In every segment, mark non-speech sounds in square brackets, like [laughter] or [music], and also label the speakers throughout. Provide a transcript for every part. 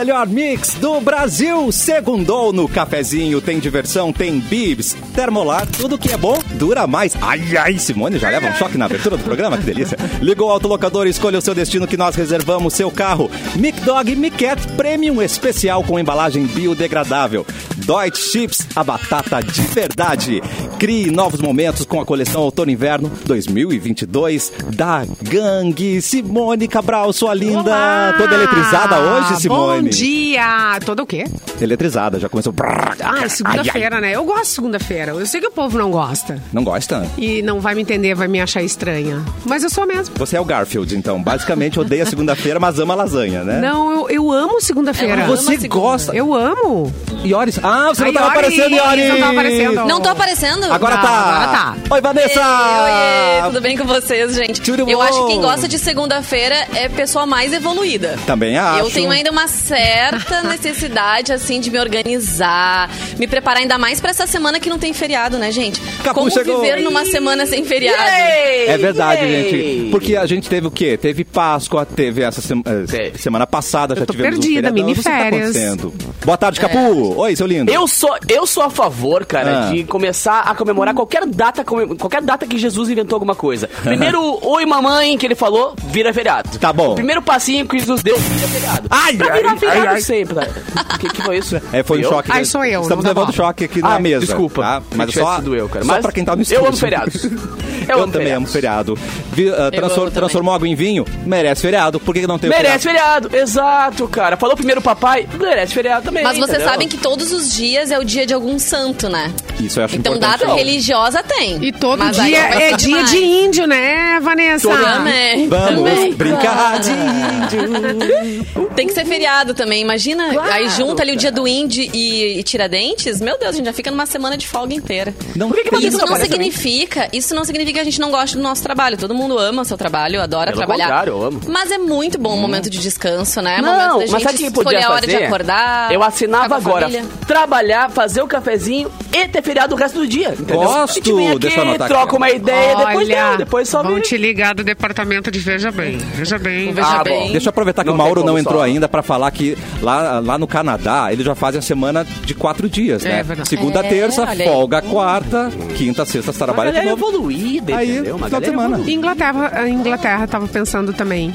Speaker 1: melhor mix do Brasil. Segundou no cafezinho, tem diversão, tem bibs, termolar, tudo que é bom dura mais. Ai, ai, Simone já leva um choque na abertura do programa, que delícia. Ligou o autolocador e escolha o seu destino que nós reservamos seu carro. Mic Dog Miquet Premium especial com embalagem biodegradável. Deutsche Chips, a batata de verdade. Crie novos momentos com a coleção Outono Inverno 2022 da Gangue. Simone Cabral, sua linda.
Speaker 2: Olá!
Speaker 1: Toda eletrizada hoje, Simone.
Speaker 2: Bom dia! Toda o quê?
Speaker 1: Eletrizada, já começou.
Speaker 2: Ah, é segunda-feira, né? Eu gosto de segunda-feira. Eu sei que o povo não gosta.
Speaker 1: Não gosta?
Speaker 2: E não vai me entender, vai me achar estranha. Mas eu sou mesmo.
Speaker 1: Você é o Garfield, então. Basicamente odeia segunda-feira, mas ama lasanha, né?
Speaker 2: Não, eu, eu amo segunda-feira.
Speaker 3: Ama
Speaker 1: Você
Speaker 3: segunda.
Speaker 1: gosta.
Speaker 2: Eu amo.
Speaker 1: Ioris. Ah, você não
Speaker 2: Ai,
Speaker 1: tava
Speaker 2: Ioris,
Speaker 1: aparecendo, Ioris.
Speaker 2: não tava aparecendo.
Speaker 3: Não tô aparecendo?
Speaker 1: Agora
Speaker 2: Não,
Speaker 1: tá.
Speaker 2: agora tá.
Speaker 1: Oi, Vanessa.
Speaker 3: Oi, tudo bem com vocês, gente?
Speaker 1: Tudo
Speaker 3: Eu
Speaker 1: bom?
Speaker 3: acho que quem gosta de segunda-feira é pessoa mais evoluída.
Speaker 1: Também acho.
Speaker 3: Eu tenho ainda uma certa [laughs] necessidade, assim, de me organizar, me preparar ainda mais pra essa semana que não tem feriado, né, gente?
Speaker 1: Capu
Speaker 3: Como
Speaker 1: chegou.
Speaker 3: viver numa semana sem feriado?
Speaker 1: É verdade,
Speaker 4: Yay!
Speaker 1: gente. Porque a gente teve o quê? Teve Páscoa, teve essa sema- eh,
Speaker 4: Teve.
Speaker 1: semana passada, já tivemos um
Speaker 2: perdida,
Speaker 1: feriadão.
Speaker 2: mini
Speaker 1: tá
Speaker 2: férias.
Speaker 1: acontecendo? Boa tarde, Capu. Oi, seu lindo.
Speaker 4: Eu sou, eu sou a favor, cara,
Speaker 1: Ah.
Speaker 4: de começar a comemorar qualquer data, qualquer data que Jesus inventou alguma coisa. [laughs] Primeiro, oi mamãe, que ele falou, vira feriado.
Speaker 1: Tá bom.
Speaker 4: O primeiro passinho que Jesus deu, vira feriado.
Speaker 1: Ai,
Speaker 4: pra
Speaker 1: ai,
Speaker 4: virar
Speaker 1: ai,
Speaker 4: feriado
Speaker 1: ai.
Speaker 4: sempre. O que, que foi isso?
Speaker 1: É, foi um
Speaker 4: Eu?
Speaker 1: choque.
Speaker 2: Ai, sou eu,
Speaker 1: Estamos levando
Speaker 2: bola.
Speaker 1: choque aqui na
Speaker 4: Ah,
Speaker 1: mesa.
Speaker 4: desculpa.
Speaker 1: Tá? Mas só,
Speaker 4: eu, cara.
Speaker 1: só
Speaker 4: Mas
Speaker 1: pra quem tá no
Speaker 4: eu
Speaker 1: estúdio.
Speaker 4: amo feriados. [laughs] Eu
Speaker 1: Eu,
Speaker 4: amo
Speaker 1: também amo feriado. Vi- ah, transfor-
Speaker 3: amo
Speaker 1: transformou água em vinho? Merece feriado. Por que não tem
Speaker 4: Merece
Speaker 1: feriado?
Speaker 4: feriado, exato, cara. Falou primeiro papai, merece feriado também.
Speaker 3: Mas vocês
Speaker 4: entendeu?
Speaker 3: sabem que todos os dias é o dia de algum santo, né?
Speaker 1: Isso eu acho
Speaker 3: Então
Speaker 1: importante.
Speaker 3: data religiosa tem.
Speaker 2: E todo
Speaker 3: Mas
Speaker 2: dia é dia de índio, né, Vanessa?
Speaker 3: Também.
Speaker 1: Vamos
Speaker 3: também.
Speaker 1: brincar de [laughs] índio.
Speaker 3: Tem que ser feriado também, imagina. aí junta ali o dia do índio e, e Tiradentes, meu Deus, a gente já fica numa semana de folga inteira.
Speaker 1: Não
Speaker 4: Por que que
Speaker 3: Isso não significa, isso não significa que a gente não gosta do nosso trabalho. Todo mundo ama o seu trabalho, adora
Speaker 4: Pelo
Speaker 3: trabalhar.
Speaker 4: contrário, eu amo.
Speaker 3: Mas é muito bom o momento de descanso, né? É
Speaker 4: Não,
Speaker 3: momento da
Speaker 4: mas
Speaker 3: gente
Speaker 4: sabe que
Speaker 3: escolher
Speaker 4: podia
Speaker 3: a hora
Speaker 4: fazer?
Speaker 3: de acordar.
Speaker 4: Eu assinava agora.
Speaker 3: família.
Speaker 4: Trabalhar, fazer o cafezinho e ter feriado o resto do dia. Entendeu?
Speaker 1: Gosto.
Speaker 4: Aqui,
Speaker 1: Deixa eu anotar aqui,
Speaker 4: troca
Speaker 1: ó.
Speaker 4: uma ideia, depois
Speaker 2: Olha,
Speaker 4: não, depois só
Speaker 2: vão te ligar do departamento de Veja Bem. Veja Bem.
Speaker 3: Veja
Speaker 4: Ah,
Speaker 3: bem.
Speaker 4: bom.
Speaker 1: Deixa eu aproveitar que
Speaker 4: Não
Speaker 1: o Mauro não entrou
Speaker 4: só.
Speaker 1: ainda pra falar que lá, lá no Canadá eles já fazem a semana de quatro dias,
Speaker 2: É
Speaker 1: né?
Speaker 2: verdade.
Speaker 1: Segunda,
Speaker 3: É,
Speaker 1: terça, folga quarta, quinta, sexta, trabalha de novo.
Speaker 4: evoluída,
Speaker 1: Aí,
Speaker 4: entendeu? Uma
Speaker 1: final de semana.
Speaker 4: evoluída.
Speaker 2: Inglaterra, a Inglaterra estava pensando também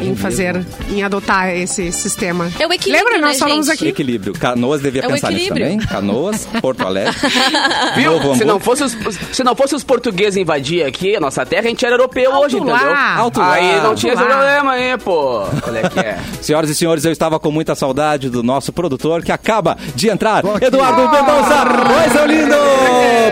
Speaker 2: em fazer, em adotar esse sistema.
Speaker 3: É o equilíbrio,
Speaker 2: Lembra, nós
Speaker 3: né,
Speaker 2: falamos
Speaker 3: gente?
Speaker 2: aqui.
Speaker 1: Equilíbrio. Canoas devia
Speaker 3: É
Speaker 1: pensar nisso também. Canoas, [laughs] Porto Alegre.
Speaker 4: Viu?
Speaker 1: Novo
Speaker 4: Se não, fosse os, se não fosse os portugueses invadir aqui a nossa terra, a gente era europeu
Speaker 2: Alto
Speaker 4: hoje,
Speaker 2: lá.
Speaker 4: entendeu?
Speaker 1: Alto
Speaker 4: aí
Speaker 1: lá.
Speaker 4: não tinha esse problema aí, pô. Olha é que [laughs] é.
Speaker 1: Senhoras e senhores, eu estava com muita saudade do nosso produtor que acaba de entrar, Eduardo Mendonça. Oi, seu lindo!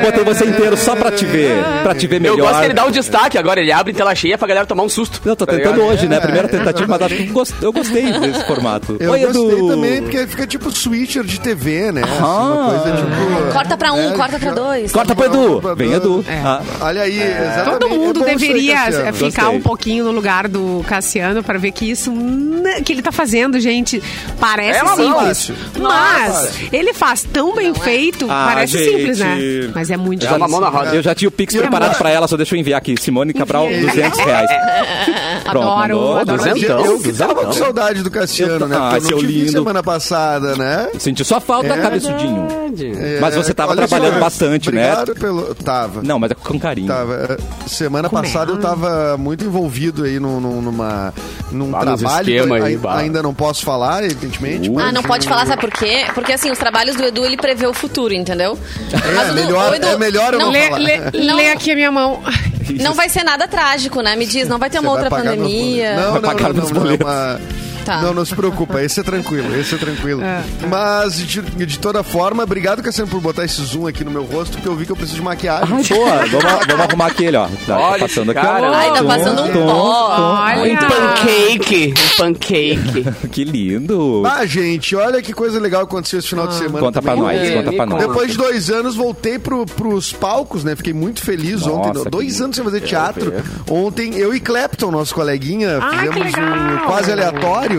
Speaker 1: Botei você inteiro só pra te ver, pra te ver melhor.
Speaker 4: Eu gosto que ele dá um destaque agora, ele abre em tela cheia pra galera tomar um susto.
Speaker 1: Eu tô
Speaker 4: Tá
Speaker 1: tentando
Speaker 4: ligado?
Speaker 1: hoje, né? Primeira tentativa, mas acho que eu gost- eu gostei desse formato.
Speaker 5: Eu
Speaker 1: Oi,
Speaker 5: gostei
Speaker 1: Edu.
Speaker 5: também, porque fica tipo switcher de TV, né? Assim, uma coisa tipo...
Speaker 3: Corta pra um,
Speaker 5: É,
Speaker 3: corta pra dois.
Speaker 1: Corta pro Edu.
Speaker 5: Pra-
Speaker 1: Vem, Edu.
Speaker 2: É.
Speaker 1: Ah,
Speaker 5: Olha aí, exatamente.
Speaker 2: Todo mundo
Speaker 5: É aí,
Speaker 2: deveria
Speaker 5: Cassiano.
Speaker 2: ficar
Speaker 1: Gostei.
Speaker 2: um pouquinho no lugar do Cassiano para ver que isso n- que ele tá fazendo, gente, parece
Speaker 4: É
Speaker 2: simples.
Speaker 5: fácil.
Speaker 2: Mas ele faz tão bem feito,
Speaker 1: Ah,
Speaker 2: parece
Speaker 1: gente.
Speaker 2: simples, né? Mas é muito
Speaker 4: É uma
Speaker 2: difícil.
Speaker 4: mão na roda.
Speaker 1: eu já tinha o Pix
Speaker 5: E
Speaker 1: preparado pra ela, só deixa eu enviar aqui. Simone Cabral,
Speaker 2: Enviei.
Speaker 1: 200 reais. Pronto,
Speaker 2: Adoro,
Speaker 1: mandou.
Speaker 2: adoro.
Speaker 1: 200.
Speaker 4: Duzentão,
Speaker 5: Eu
Speaker 4: duzentão.
Speaker 5: com saudade do Cassiano,
Speaker 1: tô-
Speaker 5: né?
Speaker 1: Ah,
Speaker 5: Porque eu
Speaker 1: seu lindo.
Speaker 5: semana passada, né?
Speaker 1: Senti sua falta,
Speaker 5: É
Speaker 1: cabeçudinho.
Speaker 5: É,
Speaker 1: Mas você tava
Speaker 5: olha
Speaker 1: trabalhando
Speaker 5: só,
Speaker 1: bastante, né?
Speaker 5: Obrigado pelo... Tava.
Speaker 1: Não, mas é com carinho.
Speaker 5: Tava. É, Semana
Speaker 2: Como é?
Speaker 5: passada eu tava muito envolvido aí num, num- numa, num
Speaker 4: nos
Speaker 5: trabalho.
Speaker 4: esquema aí,
Speaker 5: ainda não posso falar, evidentemente.
Speaker 1: Uh.
Speaker 3: Ah, não pode falar, sabe por quê? Porque assim, os trabalhos do Edu, ele prevê o futuro, entendeu?
Speaker 5: É,
Speaker 3: o do-
Speaker 5: melhor-
Speaker 3: o Edu-
Speaker 5: é melhor eu não
Speaker 2: Lê,
Speaker 5: falar.
Speaker 2: lê,
Speaker 3: Não.
Speaker 2: lê aqui a minha mão.
Speaker 3: Não vai ser nada trágico, né? Me diz, não vai ter
Speaker 5: Você
Speaker 3: uma
Speaker 5: vai
Speaker 3: outra pandemia.
Speaker 5: boletos. Não,
Speaker 1: Vai
Speaker 5: não,
Speaker 1: pagar
Speaker 5: não,
Speaker 1: meus
Speaker 5: não, não, é
Speaker 1: boletos.
Speaker 5: uma-
Speaker 3: Tá.
Speaker 5: Não, não se preocupa, esse é tranquilo, esse é tranquilo.
Speaker 2: É.
Speaker 5: Mas, de, de toda forma, obrigado, Cassiano, por botar esse zoom aqui no meu rosto, porque eu vi que eu preciso de maquiagem.
Speaker 1: Ai, boa. Vamos, vamos arrumar aquele, ó. Tá,
Speaker 4: Olha
Speaker 1: tá passando aqui.
Speaker 4: cara.
Speaker 3: Ai, tá passando um
Speaker 1: tom,
Speaker 3: pó.
Speaker 4: Um pancake, um pancake. [laughs]
Speaker 1: Que lindo.
Speaker 5: Ah, gente, olha que coisa legal aconteceu esse final de semana.
Speaker 1: Conta pra
Speaker 5: também.
Speaker 1: nós,
Speaker 4: É,
Speaker 1: conta pra nós.
Speaker 5: Depois de dois anos, voltei pro, pros palcos, né? Fiquei muito feliz
Speaker 1: Nossa,
Speaker 5: ontem.
Speaker 1: que
Speaker 5: Dois anos sem fazer teatro. Ontem, eu e Clapton, nosso coleguinha,
Speaker 2: Ah, que
Speaker 5: fizemos um quase aleatório,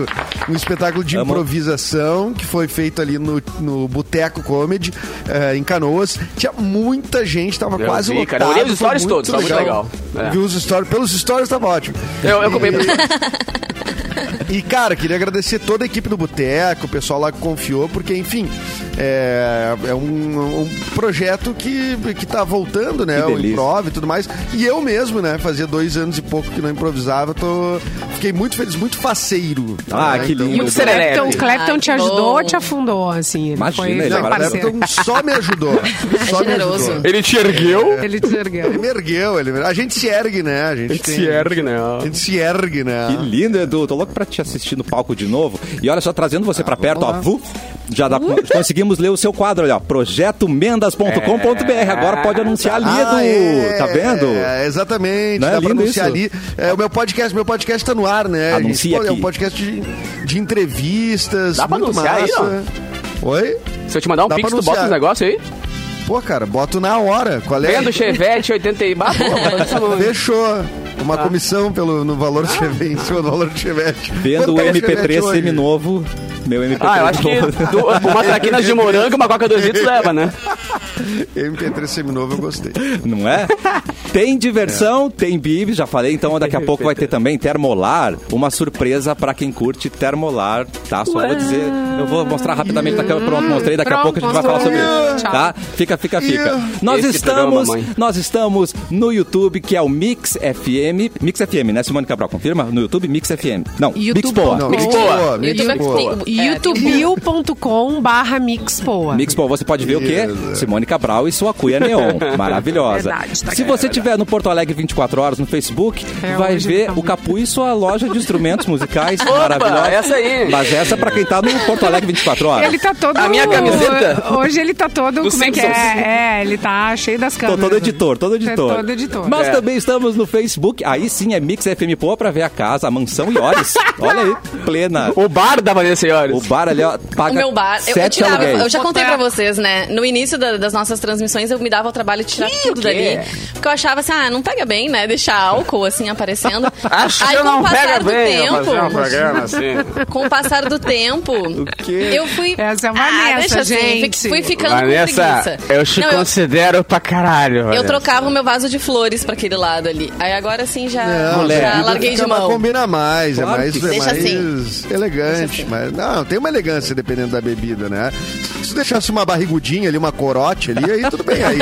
Speaker 5: um espetáculo de
Speaker 1: Amo.
Speaker 5: improvisação que foi feito ali no, no Boteco Comedy, eh, em Canoas. Tinha muita gente, tava
Speaker 4: Eu
Speaker 5: quase
Speaker 4: vi,
Speaker 5: lotado.
Speaker 4: cara. Eu olhei os stories todos, tava muito legal. É.
Speaker 5: Vi os stories, pelos stories tava ótimo.
Speaker 4: Eu, eu comi. [laughs] [laughs] [laughs]
Speaker 5: E, cara, queria agradecer toda a equipe do Boteco, o pessoal lá que confiou, porque, enfim, é, é um, um projeto que, que tá voltando, né? O improv e tudo mais. E eu mesmo, né? Fazia dois anos e pouco que não improvisava, tô, fiquei muito feliz, muito faceiro.
Speaker 1: Ah, que lindo.
Speaker 4: Muito serelepe.
Speaker 2: Clapton, o Clapton
Speaker 3: Ai,
Speaker 2: te ajudou ou te afundou, assim? Ele
Speaker 1: Imagina,
Speaker 2: foi
Speaker 1: ele é
Speaker 5: Não, o
Speaker 2: parceiro.
Speaker 5: Clapton só me ajudou. [laughs] Só me
Speaker 3: generoso.
Speaker 5: ajudou.
Speaker 4: Ele te ergueu?
Speaker 2: Ele te ergueu.
Speaker 5: Ele me ergueu, ele, a gente se ergue, né? A gente, tem-
Speaker 4: né?
Speaker 5: A gente se ergue, né?
Speaker 1: Que lindo, Edu. Tô louco pra te assistir no palco de novo. E olha só, trazendo você pra perto, ó.
Speaker 5: lá.
Speaker 1: vu, já dá, [laughs] conseguimos ler o seu quadro, olha, ó. Projetomendas.com.br. Agora pode anunciar ali,
Speaker 5: Ah,
Speaker 1: Edu.
Speaker 5: é,
Speaker 1: Tá vendo?
Speaker 5: É, exatamente.
Speaker 1: Não é
Speaker 5: dá pra anunciar
Speaker 1: isso?
Speaker 5: ali. É, o meu podcast, meu podcast tá no ar, né?
Speaker 1: Anuncia
Speaker 5: Gente, É
Speaker 1: aqui.
Speaker 5: um podcast de, de entrevistas.
Speaker 4: Dá pra
Speaker 5: muito
Speaker 4: anunciar aí,
Speaker 5: massa. Oi?
Speaker 4: Se eu te mandar um
Speaker 5: Dá
Speaker 4: pix, tu bota os negócios aí?
Speaker 5: Pô, cara, boto na hora. Qual é?
Speaker 4: Vendo Chevette 80 e... Aí. [laughs]
Speaker 5: Fechou. Uma comissão pelo, no valor do Chevette, em cima do valor do Chevette.
Speaker 1: Vendo o
Speaker 5: tá Chevette
Speaker 1: MP3
Speaker 5: hoje?
Speaker 1: seminovo. Meu MP3
Speaker 4: Ah, eu acho que
Speaker 1: novo.
Speaker 4: du- uma [laughs] traquinas de morango e uma coca 2 litros leva, né? [laughs]
Speaker 5: MP3 seminovo eu gostei.
Speaker 1: Não é? [laughs] Tem diversão, tem bibs, já falei, então daqui a pouco vai ter também Termolar, uma surpresa pra quem curte Termolar, tá? Só vou dizer, eu vou mostrar rapidamente na câmera, pronto, mostrei, daqui a pouco a gente vai falar sobre isso, tá? Fica, fica, fica. Nós
Speaker 4: Esse programa,
Speaker 1: estamos,
Speaker 4: mamãe.
Speaker 1: nós estamos no YouTube, que é o Mix FM, Mix FM, né, Simone Cabral, confirma? No YouTube, Mix FM. Não. Mixpoa.
Speaker 4: Mixpoa.
Speaker 3: É é,
Speaker 2: youtube.com barra mixpoa.
Speaker 1: Mixpoa, você pode ver o quê? Simone Cabral e sua cuia neon. [laughs] Maravilhosa.
Speaker 2: Verdade, tá
Speaker 1: Se você estiver no Porto Alegre 24 horas no Facebook,
Speaker 2: É,
Speaker 1: vai ver
Speaker 2: tá
Speaker 1: o. Capu e sua loja de instrumentos musicais maravilhosa.
Speaker 4: essa aí.
Speaker 1: Mas essa é pra quem tá no Porto Alegre 24 horas.
Speaker 2: Ele tá todo.
Speaker 4: A minha camiseta?
Speaker 2: Hoje ele tá todo.
Speaker 4: Do
Speaker 2: como é que é? É, ele tá cheio das
Speaker 1: Tô
Speaker 2: câmeras.
Speaker 1: todo editor, todo editor.
Speaker 2: É todo editor.
Speaker 1: Nós
Speaker 4: É.
Speaker 1: também estamos no Facebook. Aí sim é Mix FM Poa pra ver a casa, a mansão e olhos. [laughs] Olha aí, plena.
Speaker 4: O bar da Vanessa
Speaker 1: O
Speaker 4: Senhores.
Speaker 1: bar ali, ó, paga
Speaker 3: O meu bar, eu, eu
Speaker 1: sete
Speaker 3: tirava,
Speaker 1: aluguéis.
Speaker 3: eu já contei pra vocês, né? No início da- das nossas transmissões, eu me dava o trabalho de tirar tudo
Speaker 4: quê?
Speaker 3: dali. Porque eu achava assim, ah, não pega bem, né? Deixar álcool assim aparecendo. [laughs]
Speaker 4: Acho
Speaker 3: Aí
Speaker 4: que eu
Speaker 3: com o
Speaker 4: não
Speaker 3: passar
Speaker 4: pega
Speaker 3: do
Speaker 4: bem eu fazer um
Speaker 3: tempo,
Speaker 4: programa assim. [laughs]
Speaker 3: com o passar do tempo,
Speaker 1: quê?
Speaker 3: eu fui.
Speaker 2: Essa é a
Speaker 3: ah,
Speaker 2: Vanessa,
Speaker 3: deixa assim,
Speaker 2: gente.
Speaker 3: fui- fui ficando com
Speaker 4: Vanessa,
Speaker 3: preguiça.
Speaker 4: eu te
Speaker 3: Não, eu,
Speaker 4: considero pra caralho.
Speaker 3: eu
Speaker 4: Vanessa.
Speaker 3: trocava o meu vaso de flores pra aquele lado ali. Aí agora sim já,
Speaker 5: Não,
Speaker 3: já
Speaker 5: bebida
Speaker 3: larguei de mão.
Speaker 5: Combina mais,
Speaker 1: Claro
Speaker 5: é mais, é mais
Speaker 3: assim.
Speaker 5: elegante.
Speaker 3: Assim.
Speaker 5: Mas, não, tem uma elegância dependendo da bebida, né? Se deixasse uma barrigudinha ali, uma corote ali, aí tudo bem. Aí,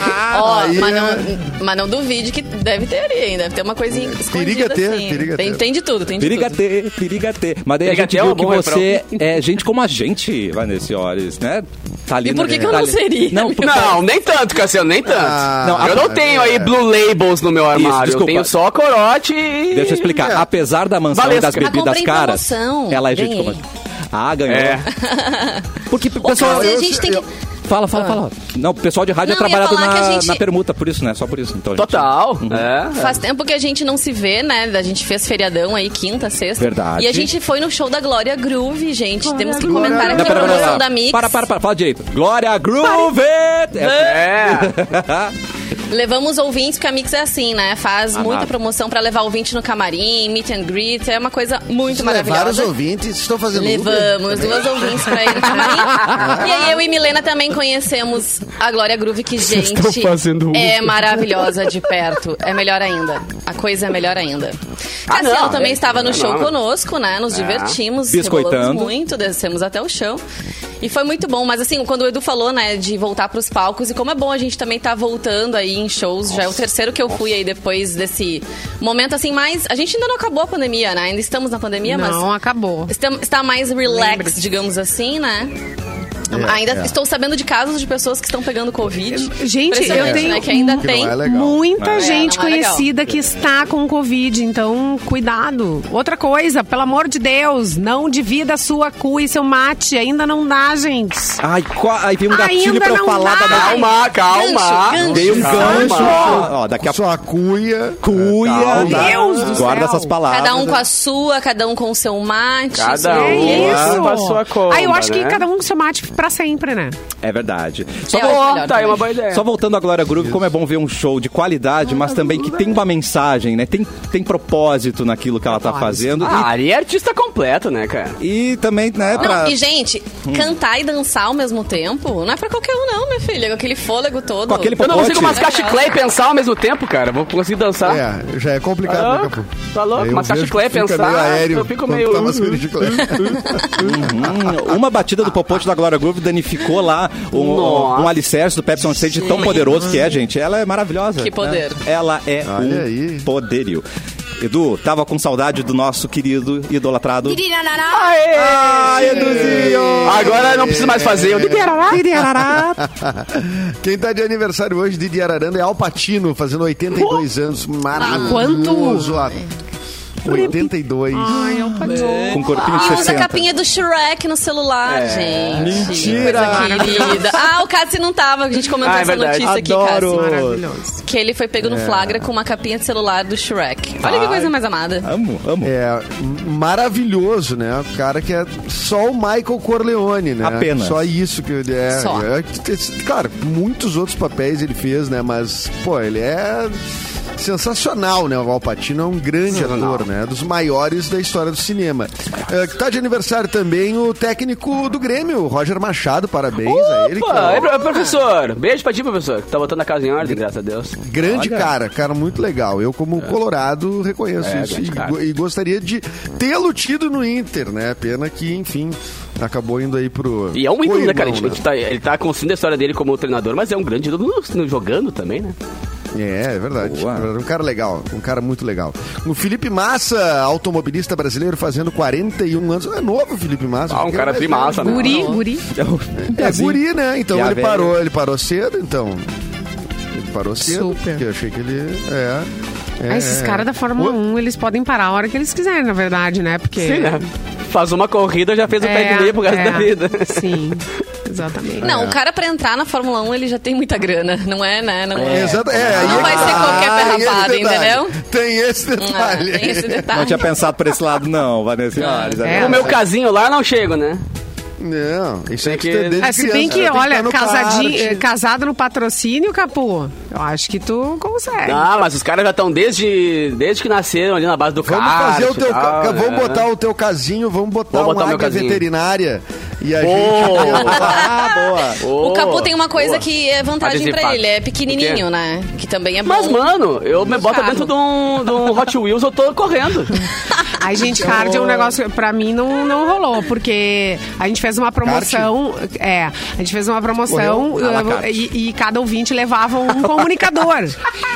Speaker 5: a [laughs] aí
Speaker 3: mas,
Speaker 5: é-
Speaker 3: não, mas não duvide que deve ter ali, hein? Deve ter uma coisinha escondida
Speaker 5: Periga ter,
Speaker 3: assim.
Speaker 5: periga
Speaker 3: tem,
Speaker 5: ter.
Speaker 3: tem de tudo, tem de
Speaker 1: Periga
Speaker 3: tudo.
Speaker 1: ter, periga ter. Mas daí a
Speaker 4: Periga
Speaker 1: gente
Speaker 4: ter é
Speaker 1: viu
Speaker 4: um
Speaker 1: que você é gente como a gente, Vanessa Olhos, né? Tá ali
Speaker 3: E por
Speaker 1: no-
Speaker 3: que que eu
Speaker 1: tá
Speaker 3: não
Speaker 1: ali-
Speaker 3: seria?
Speaker 1: Não, [laughs] por-
Speaker 4: Não, nem tanto, Cassiano, nem tanto.
Speaker 5: Ah,
Speaker 1: Não,
Speaker 4: eu não tenho aí Blue Labels no meu armário.
Speaker 1: desculpa.
Speaker 4: eu tenho só corote e...
Speaker 1: Deixa eu explicar.
Speaker 5: É.
Speaker 1: Apesar da mansão e das
Speaker 4: Ah,
Speaker 1: bebidas caras, ela é gente como a gente. Ah, ganhou.
Speaker 4: É. [laughs]
Speaker 1: Porque,
Speaker 3: Ô,
Speaker 1: pessoal, eu-
Speaker 3: a gente tem que...
Speaker 1: Fala, fala, fala. Não, o pessoal de rádio é
Speaker 3: Não, ia
Speaker 1: trabalhado na,
Speaker 3: a gente-
Speaker 1: na permuta, por isso, né? Só por isso. Então, a gente-
Speaker 4: Total.
Speaker 1: Uhum.
Speaker 4: É.
Speaker 3: Faz tempo que a gente não se vê, né? A gente fez feriadão aí, quinta, sexta.
Speaker 1: Verdade.
Speaker 3: E a gente foi no show da Glória Groove, gente. Temos que
Speaker 5: Glória
Speaker 3: comentar aqui a
Speaker 1: Não,
Speaker 3: promoção
Speaker 1: pera.
Speaker 3: da Mix.
Speaker 1: Para, para, para. Fala direito. Glória Groove! É-
Speaker 4: É. [laughs]
Speaker 3: Levamos ouvintes, porque a Mix é assim, né? Faz
Speaker 1: Amado.
Speaker 3: muita promoção pra levar ouvinte no camarim, meet and greet. É uma coisa muito
Speaker 5: Levaram os
Speaker 3: maravilhosa.
Speaker 5: ouvintes, estão fazendo Uber?
Speaker 3: Levamos duas ouvintes pra ir no camarim. [laughs] e aí eu e Milena também conhecemos a Glória Groove, que, gente,
Speaker 4: estão fazendo Uber.
Speaker 3: é maravilhosa de perto. É melhor ainda. A coisa é melhor ainda.
Speaker 4: Ah,
Speaker 3: Cassiano
Speaker 4: não,
Speaker 3: também
Speaker 4: é,
Speaker 3: estava no
Speaker 4: não,
Speaker 3: show
Speaker 4: não.
Speaker 3: conosco, né? Nos divertimos,
Speaker 1: Biscoitando.
Speaker 3: muito, descemos até o chão. E foi muito bom. Mas assim, quando o Edu falou, né, de voltar pros palcos, e como é bom a gente também tá voltando aí em shows. Já é o terceiro que eu fui aí depois desse momento, assim, mais... A gente ainda não acabou a pandemia, né? Ainda estamos na pandemia, mas...
Speaker 2: Não, acabou.
Speaker 3: Está, está mais relax,
Speaker 2: Lembre-se.
Speaker 3: digamos assim, né?
Speaker 5: É,
Speaker 3: ainda
Speaker 5: é.
Speaker 3: estou sabendo de casos de pessoas que estão pegando Covid.
Speaker 2: Gente, eu tenho
Speaker 3: né? Que ainda
Speaker 5: Que
Speaker 3: tem.
Speaker 5: não é.
Speaker 2: Muita
Speaker 3: É,
Speaker 2: gente
Speaker 3: é legal.
Speaker 2: conhecida que está com Covid, então cuidado. Outra coisa, pelo amor de Deus, não divida a sua cu e seu mate, ainda não dá, gente.
Speaker 1: Ai, qua- aí veio um gatilho
Speaker 2: Ainda
Speaker 1: pra eu
Speaker 2: não
Speaker 1: falar
Speaker 2: dá.
Speaker 1: da
Speaker 4: Calma, calma.
Speaker 3: Gancho.
Speaker 1: Veio um
Speaker 4: Calma.
Speaker 1: gancho. Ó, daqui a pouco.
Speaker 5: Sua cuia.
Speaker 1: Cuia.
Speaker 4: Calma.
Speaker 1: tá?
Speaker 2: Deus do
Speaker 1: Guarda
Speaker 2: céu.
Speaker 1: essas palavras.
Speaker 3: Cada um com a sua, cada um com o seu mate.
Speaker 4: Cada um.
Speaker 2: É
Speaker 3: aí.
Speaker 2: isso.
Speaker 4: com a sua comba,
Speaker 2: ah, eu acho que
Speaker 4: né?
Speaker 2: cada um com seu mate pra sempre, né?
Speaker 1: É verdade. Só,
Speaker 3: Eu
Speaker 1: vol-
Speaker 3: acho
Speaker 4: Ó,
Speaker 3: melhor
Speaker 4: tá aí
Speaker 3: também.
Speaker 4: uma boa ideia.
Speaker 1: só voltando à Glória Groove, como é bom ver um show de qualidade, mas também que tem uma mensagem, né? Tem, tem propósito naquilo que ela tá fazendo.
Speaker 4: Ah, Ari é artista completo, né, cara?
Speaker 1: E, e também, né, pra...
Speaker 3: Não, e gente, cantar e dançar ao mesmo tempo não é pra qualquer um, não, minha filha. Com aquele fôlego todo.
Speaker 1: Com aquele
Speaker 4: Eu não consigo mascar chiclete e pensar ao mesmo tempo, cara. Vou conseguir dançar.
Speaker 5: É, já é complicado,
Speaker 4: Tá
Speaker 5: né,
Speaker 4: louco?
Speaker 5: Capu?
Speaker 4: Tá louco? Mascar chiclete,
Speaker 5: fica
Speaker 4: pensar,
Speaker 5: meio aéreo
Speaker 4: eu fico meio-
Speaker 5: tá mascando chiclete.
Speaker 1: Hum, uma batida do popote da Glória Groove danificou lá um,
Speaker 4: Nossa.
Speaker 1: um alicerce do Pepsi on Stage tão poderoso que é, gente. Ela é maravilhosa.
Speaker 3: Que poder.
Speaker 1: né? Ela é
Speaker 5: Olha
Speaker 1: um
Speaker 5: aí.
Speaker 1: poderio. Edu, tava com saudade do nosso querido idolatrado.
Speaker 4: Aê!
Speaker 1: Ai, Eduzinho!
Speaker 4: Agora não preciso mais fazer. Eu [laughs]
Speaker 5: Quem tá de aniversário hoje, Didi Araranda, é Alpatino, fazendo 82 anos. Maravilhoso. Ah, 82.
Speaker 2: Ai, é um padrão.
Speaker 1: Com corpinho de
Speaker 3: E usa a
Speaker 1: 60.
Speaker 3: capinha do Shrek no celular, gente.
Speaker 1: Mentira!
Speaker 3: Coisa querida. Ah, o Cassi não tava, a gente comentou
Speaker 4: Ah, é
Speaker 3: essa
Speaker 4: verdade.
Speaker 3: notícia aqui,
Speaker 1: Adoro!
Speaker 3: Cassi.
Speaker 2: Maravilhoso.
Speaker 3: Que ele foi pego no flagra com uma capinha de celular do Shrek. Olha que
Speaker 1: Ai.
Speaker 3: coisa mais amada.
Speaker 1: Amo, amo.
Speaker 5: É maravilhoso, né? O cara que é só o Michael Corleone, né?
Speaker 1: Apenas.
Speaker 5: Só isso que ele é.
Speaker 3: Só.
Speaker 5: é que- Cara, muitos outros papéis ele fez, né? Mas, pô, ele é sensacional, né? O Alpatino é um grande
Speaker 4: Sensacional.
Speaker 5: ator, né? Dos maiores da história do cinema. É, que tá de aniversário também o técnico do Grêmio, o Roger Machado. Parabéns a ele. que
Speaker 4: Opa,
Speaker 5: é
Speaker 4: é, pro- professor. Beijo pra ti, professor. Que tá botando a casa em ordem, graças a Deus.
Speaker 5: Grande
Speaker 1: Olha.
Speaker 5: cara, cara muito legal. Eu, como colorado, reconheço
Speaker 4: É,
Speaker 5: isso e, e gostaria de tê-lo tido no Inter, né? Pena que, enfim, acabou indo aí pro.
Speaker 4: E é um ídolo, né, cara?
Speaker 5: Irmão,
Speaker 4: gente tá, ele tá construindo a história dele como treinador, mas é um grande ídolo jogando também, né?
Speaker 5: É, é verdade.
Speaker 1: Boa.
Speaker 5: É. Um cara legal, um cara muito legal. O Felipe Massa, automobilista brasileiro, fazendo 41 anos. É novo o Felipe Massa.
Speaker 4: Ah, um cara
Speaker 5: é
Speaker 4: de
Speaker 5: velho.
Speaker 4: massa, né?
Speaker 2: Guri, guri. [laughs]
Speaker 5: É guri, né? Então ele parou, ele parou cedo, então. Ele parou cedo,
Speaker 2: Super.
Speaker 5: porque eu achei que ele. É. é
Speaker 2: Ah, esses
Speaker 5: é.
Speaker 2: caras da Fórmula 1, eles podem parar a hora que eles quiserem, na verdade, né? Porque.
Speaker 4: Sim, né? Faz uma corrida, já fez o pé de pro resto
Speaker 2: é,
Speaker 4: da vida.
Speaker 2: Sim, [laughs] exatamente.
Speaker 3: Não, o cara pra entrar na Fórmula 1, ele já tem muita grana, não é, né? Não é.
Speaker 5: É, aí
Speaker 3: Não
Speaker 5: é
Speaker 3: vai
Speaker 5: que
Speaker 3: ser
Speaker 5: tá.
Speaker 3: qualquer
Speaker 5: Ah, detalhe.
Speaker 3: entendeu?
Speaker 5: Tem esse
Speaker 3: Ah,
Speaker 5: detalhe.
Speaker 3: tem esse detalhe.
Speaker 1: Não tinha pensado por esse lado, não, Vanessa.
Speaker 2: É.
Speaker 4: O meu casinho lá não chego, né?
Speaker 5: Não, isso
Speaker 4: Tem
Speaker 5: é
Speaker 4: que-
Speaker 5: que
Speaker 2: É, se bem
Speaker 5: criança,
Speaker 2: que, olha, casadinho, casado no patrocínio, Capu, eu acho que tu consegue.
Speaker 4: Ah, mas os caras já estão desde, desde que nasceram ali na base do
Speaker 5: Vamos
Speaker 4: kart
Speaker 5: fazer o teu.
Speaker 4: tal,
Speaker 5: ca-
Speaker 4: né?
Speaker 5: Vamos botar o teu casinho, vamos botar
Speaker 4: Vamos botar
Speaker 5: uma águia veterinária. E a
Speaker 4: Boa.
Speaker 5: gente. [laughs]
Speaker 1: Ah, boa.
Speaker 3: O Capu tem uma coisa
Speaker 4: boa.
Speaker 3: que é vantagem pra ele, é pequenininho, né? Que também é bom.
Speaker 4: Mas, mano, eu me boto
Speaker 3: carro.
Speaker 4: dentro de um, de um [laughs] Hot Wheels, eu tô correndo. [laughs]
Speaker 2: Aí, gente, card é um negócio que pra mim não, não rolou, porque a gente fez uma promoção. É, a gente fez uma promoção
Speaker 1: carte.
Speaker 2: e, e cada ouvinte levava um comunicador.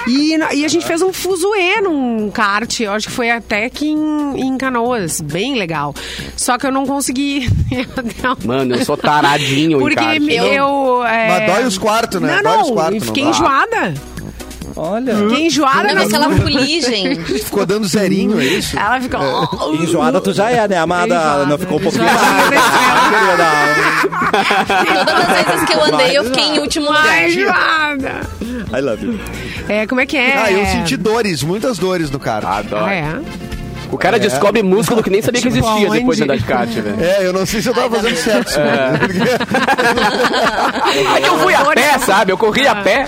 Speaker 2: E, e a gente fez um fuzuê num kart, eu acho que foi até aqui em, em Canoas, bem legal. Só que eu não consegui. [laughs]
Speaker 4: Mano, eu sou taradinho em
Speaker 2: Porque
Speaker 4: kart.
Speaker 2: eu. é,
Speaker 5: Mas dói os quartos, né?
Speaker 2: Não,
Speaker 5: Dói
Speaker 2: não,
Speaker 5: os quartos, não
Speaker 2: fiquei
Speaker 5: dá?
Speaker 2: enjoada.
Speaker 1: Olha.
Speaker 2: Fiquei enjoada,
Speaker 3: Não,
Speaker 2: mas
Speaker 3: aquela fuligem.
Speaker 5: Ficou dando zerinho, é isso?
Speaker 2: Ela ficou.
Speaker 1: Enjoada tu já é, né, amada?
Speaker 2: Enjoada.
Speaker 1: Não ficou um pouquinho mais, querida?
Speaker 3: Todas as vezes que eu andei, eu fiquei em último lugar.
Speaker 2: Ai, enjoada.
Speaker 1: I love you.
Speaker 2: É, como é que é?
Speaker 5: Ah, eu senti dores, muitas dores no kart.
Speaker 4: Adoro.
Speaker 2: Ah, é?
Speaker 4: O cara descobre músculo que nem sabia que
Speaker 2: Tipo,
Speaker 4: existia depois de andar de kart, velho.
Speaker 5: É, eu não sei se eu tava fazendo certo, Simone. [laughs]
Speaker 4: É que eu fui a pé, sabe? Eu corri a pé.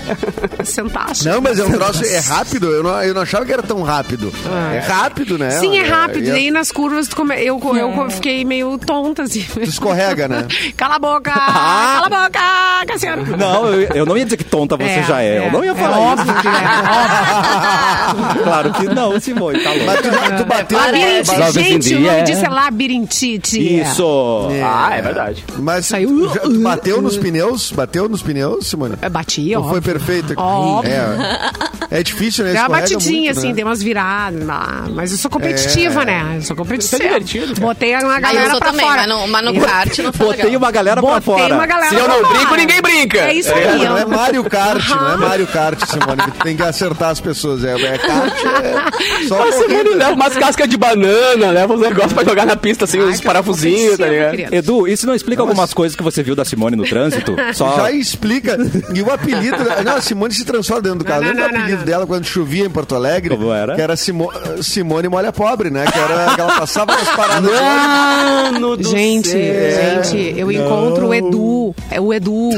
Speaker 2: Sentaste.
Speaker 5: Não, mas é um troço, é rápido. Eu não, eu não achava que era tão rápido. É rápido, né?
Speaker 2: Sim, é rápido.
Speaker 5: É,
Speaker 2: E aí nas curvas tu come- eu, eu fiquei meio tonta, assim.
Speaker 5: Tu escorrega, né? [laughs]
Speaker 2: Cala a boca! [laughs] Cala a boca, Cassiano!
Speaker 1: Não, eu, eu não ia dizer que tonta você
Speaker 2: É,
Speaker 1: já é.
Speaker 2: é,
Speaker 1: Eu não ia
Speaker 2: é
Speaker 1: falar
Speaker 2: óbvio que é,
Speaker 1: isso. claro que não, Simone, tá
Speaker 5: Mas
Speaker 1: louco.
Speaker 5: tu, já, tu bateu...
Speaker 2: Labirintite,
Speaker 1: Talvez em
Speaker 2: gente, o nome
Speaker 1: é.
Speaker 2: disso é labirintite.
Speaker 1: Isso.
Speaker 4: Ah, é verdade.
Speaker 5: Mas
Speaker 2: Saiu.
Speaker 5: já- tu bateu nos pneus? Bateu nos pneus, Simone?
Speaker 2: É, Bati, ó.
Speaker 5: Foi perfeito?
Speaker 2: Óbvio.
Speaker 5: É, é difícil, né?
Speaker 2: Dá uma
Speaker 5: Escorrega
Speaker 2: batidinha,
Speaker 5: muito,
Speaker 2: assim,
Speaker 5: né?
Speaker 2: tem umas viradas. lá. Mas eu sou competitiva,
Speaker 5: É.
Speaker 2: né? Eu sou competitiva.
Speaker 4: Isso é divertido, cara.
Speaker 2: Botei uma
Speaker 3: Aí
Speaker 2: galera
Speaker 3: sou
Speaker 2: pra
Speaker 3: também,
Speaker 2: fora.
Speaker 3: mas no, mas kart não foi
Speaker 1: Botei
Speaker 3: legal.
Speaker 1: uma galera pra
Speaker 2: Botei
Speaker 1: fora.
Speaker 2: uma galera
Speaker 4: Se eu
Speaker 2: pra
Speaker 4: não
Speaker 2: fora.
Speaker 4: brinco, ninguém brinca.
Speaker 2: É isso
Speaker 5: É,
Speaker 2: aí.
Speaker 5: não é Mario Kart, não é Mario Kart, Simone. que Tem que acertar as pessoas. É, é kart, é [laughs] só
Speaker 4: Nossa,
Speaker 5: corrida.
Speaker 4: mano, leva umas cascas de banana, leva uns negócios pra jogar na pista, assim,
Speaker 2: Ai, que
Speaker 4: parafusinhos, tá ligado?
Speaker 2: querido.
Speaker 1: Edu, isso não explica algumas coisas que você viu da Simone no trânsito? [laughs] Só...
Speaker 5: Já explica. E o apelido. Não, a Simone se transforma dentro do carro.
Speaker 2: Não,
Speaker 5: Não,
Speaker 2: não,
Speaker 5: o apelido dela quando chovia em Porto Alegre.
Speaker 1: Como era?
Speaker 5: Que era Simo- Simone Molha Pobre, né? Que era que ela passava nas paradas.
Speaker 4: Mano do
Speaker 2: Gente,
Speaker 4: céu.
Speaker 2: gente, eu encontro o Edu, é o Edu,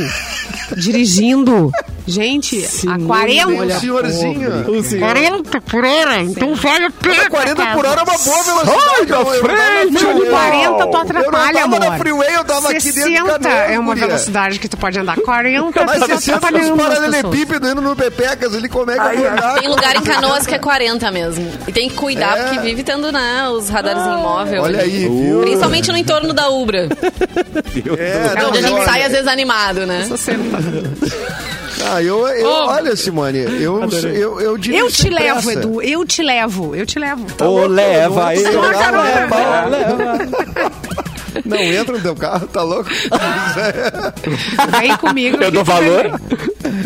Speaker 2: dirigindo. Gente, a 40.
Speaker 5: Um senhorzinho.
Speaker 2: 40 por hora, então velho pega.
Speaker 5: 40 por hora é uma boa velocidade.
Speaker 4: Sai da
Speaker 5: Eu- eu tava na
Speaker 4: frente,
Speaker 2: Não,
Speaker 5: freeway.
Speaker 2: 40 tu
Speaker 5: Eu
Speaker 2: atrapalha,
Speaker 5: não tava na
Speaker 2: amor.
Speaker 5: freeway, eu tava aqui dentro de
Speaker 2: 60
Speaker 5: Canoas,
Speaker 2: é uma
Speaker 5: guria.
Speaker 2: velocidade que tu pode andar. 40
Speaker 5: Mas
Speaker 2: tu tá
Speaker 5: 60 nos
Speaker 2: atrapalhando as pessoas.
Speaker 5: paralelepípedos indo no Pepecas ali, como é que eu vou andar?
Speaker 3: Tem lugar em Canoas que é 40 mesmo. E tem que cuidar,
Speaker 5: É.
Speaker 3: porque vive tendo, né, os radarzinhos móveis.
Speaker 5: Olha aí, viu?
Speaker 3: Principalmente no entorno da Ubra. [laughs]
Speaker 5: É, não,
Speaker 3: onde a gente sai, às vezes, animado, né?
Speaker 5: Ah, eu, eu,
Speaker 2: Oh.
Speaker 5: olha, Simone, eu, eu, eu diria
Speaker 2: Eu
Speaker 5: sem
Speaker 2: te levo,
Speaker 5: pressa.
Speaker 2: Edu, eu te levo, eu te levo.
Speaker 1: Ô, leva ele.
Speaker 5: Não,
Speaker 2: carona.
Speaker 5: leva, leva. [laughs] Não entra no teu carro, tá louco? [laughs]
Speaker 2: Vem comigo.
Speaker 4: Eu dou valor.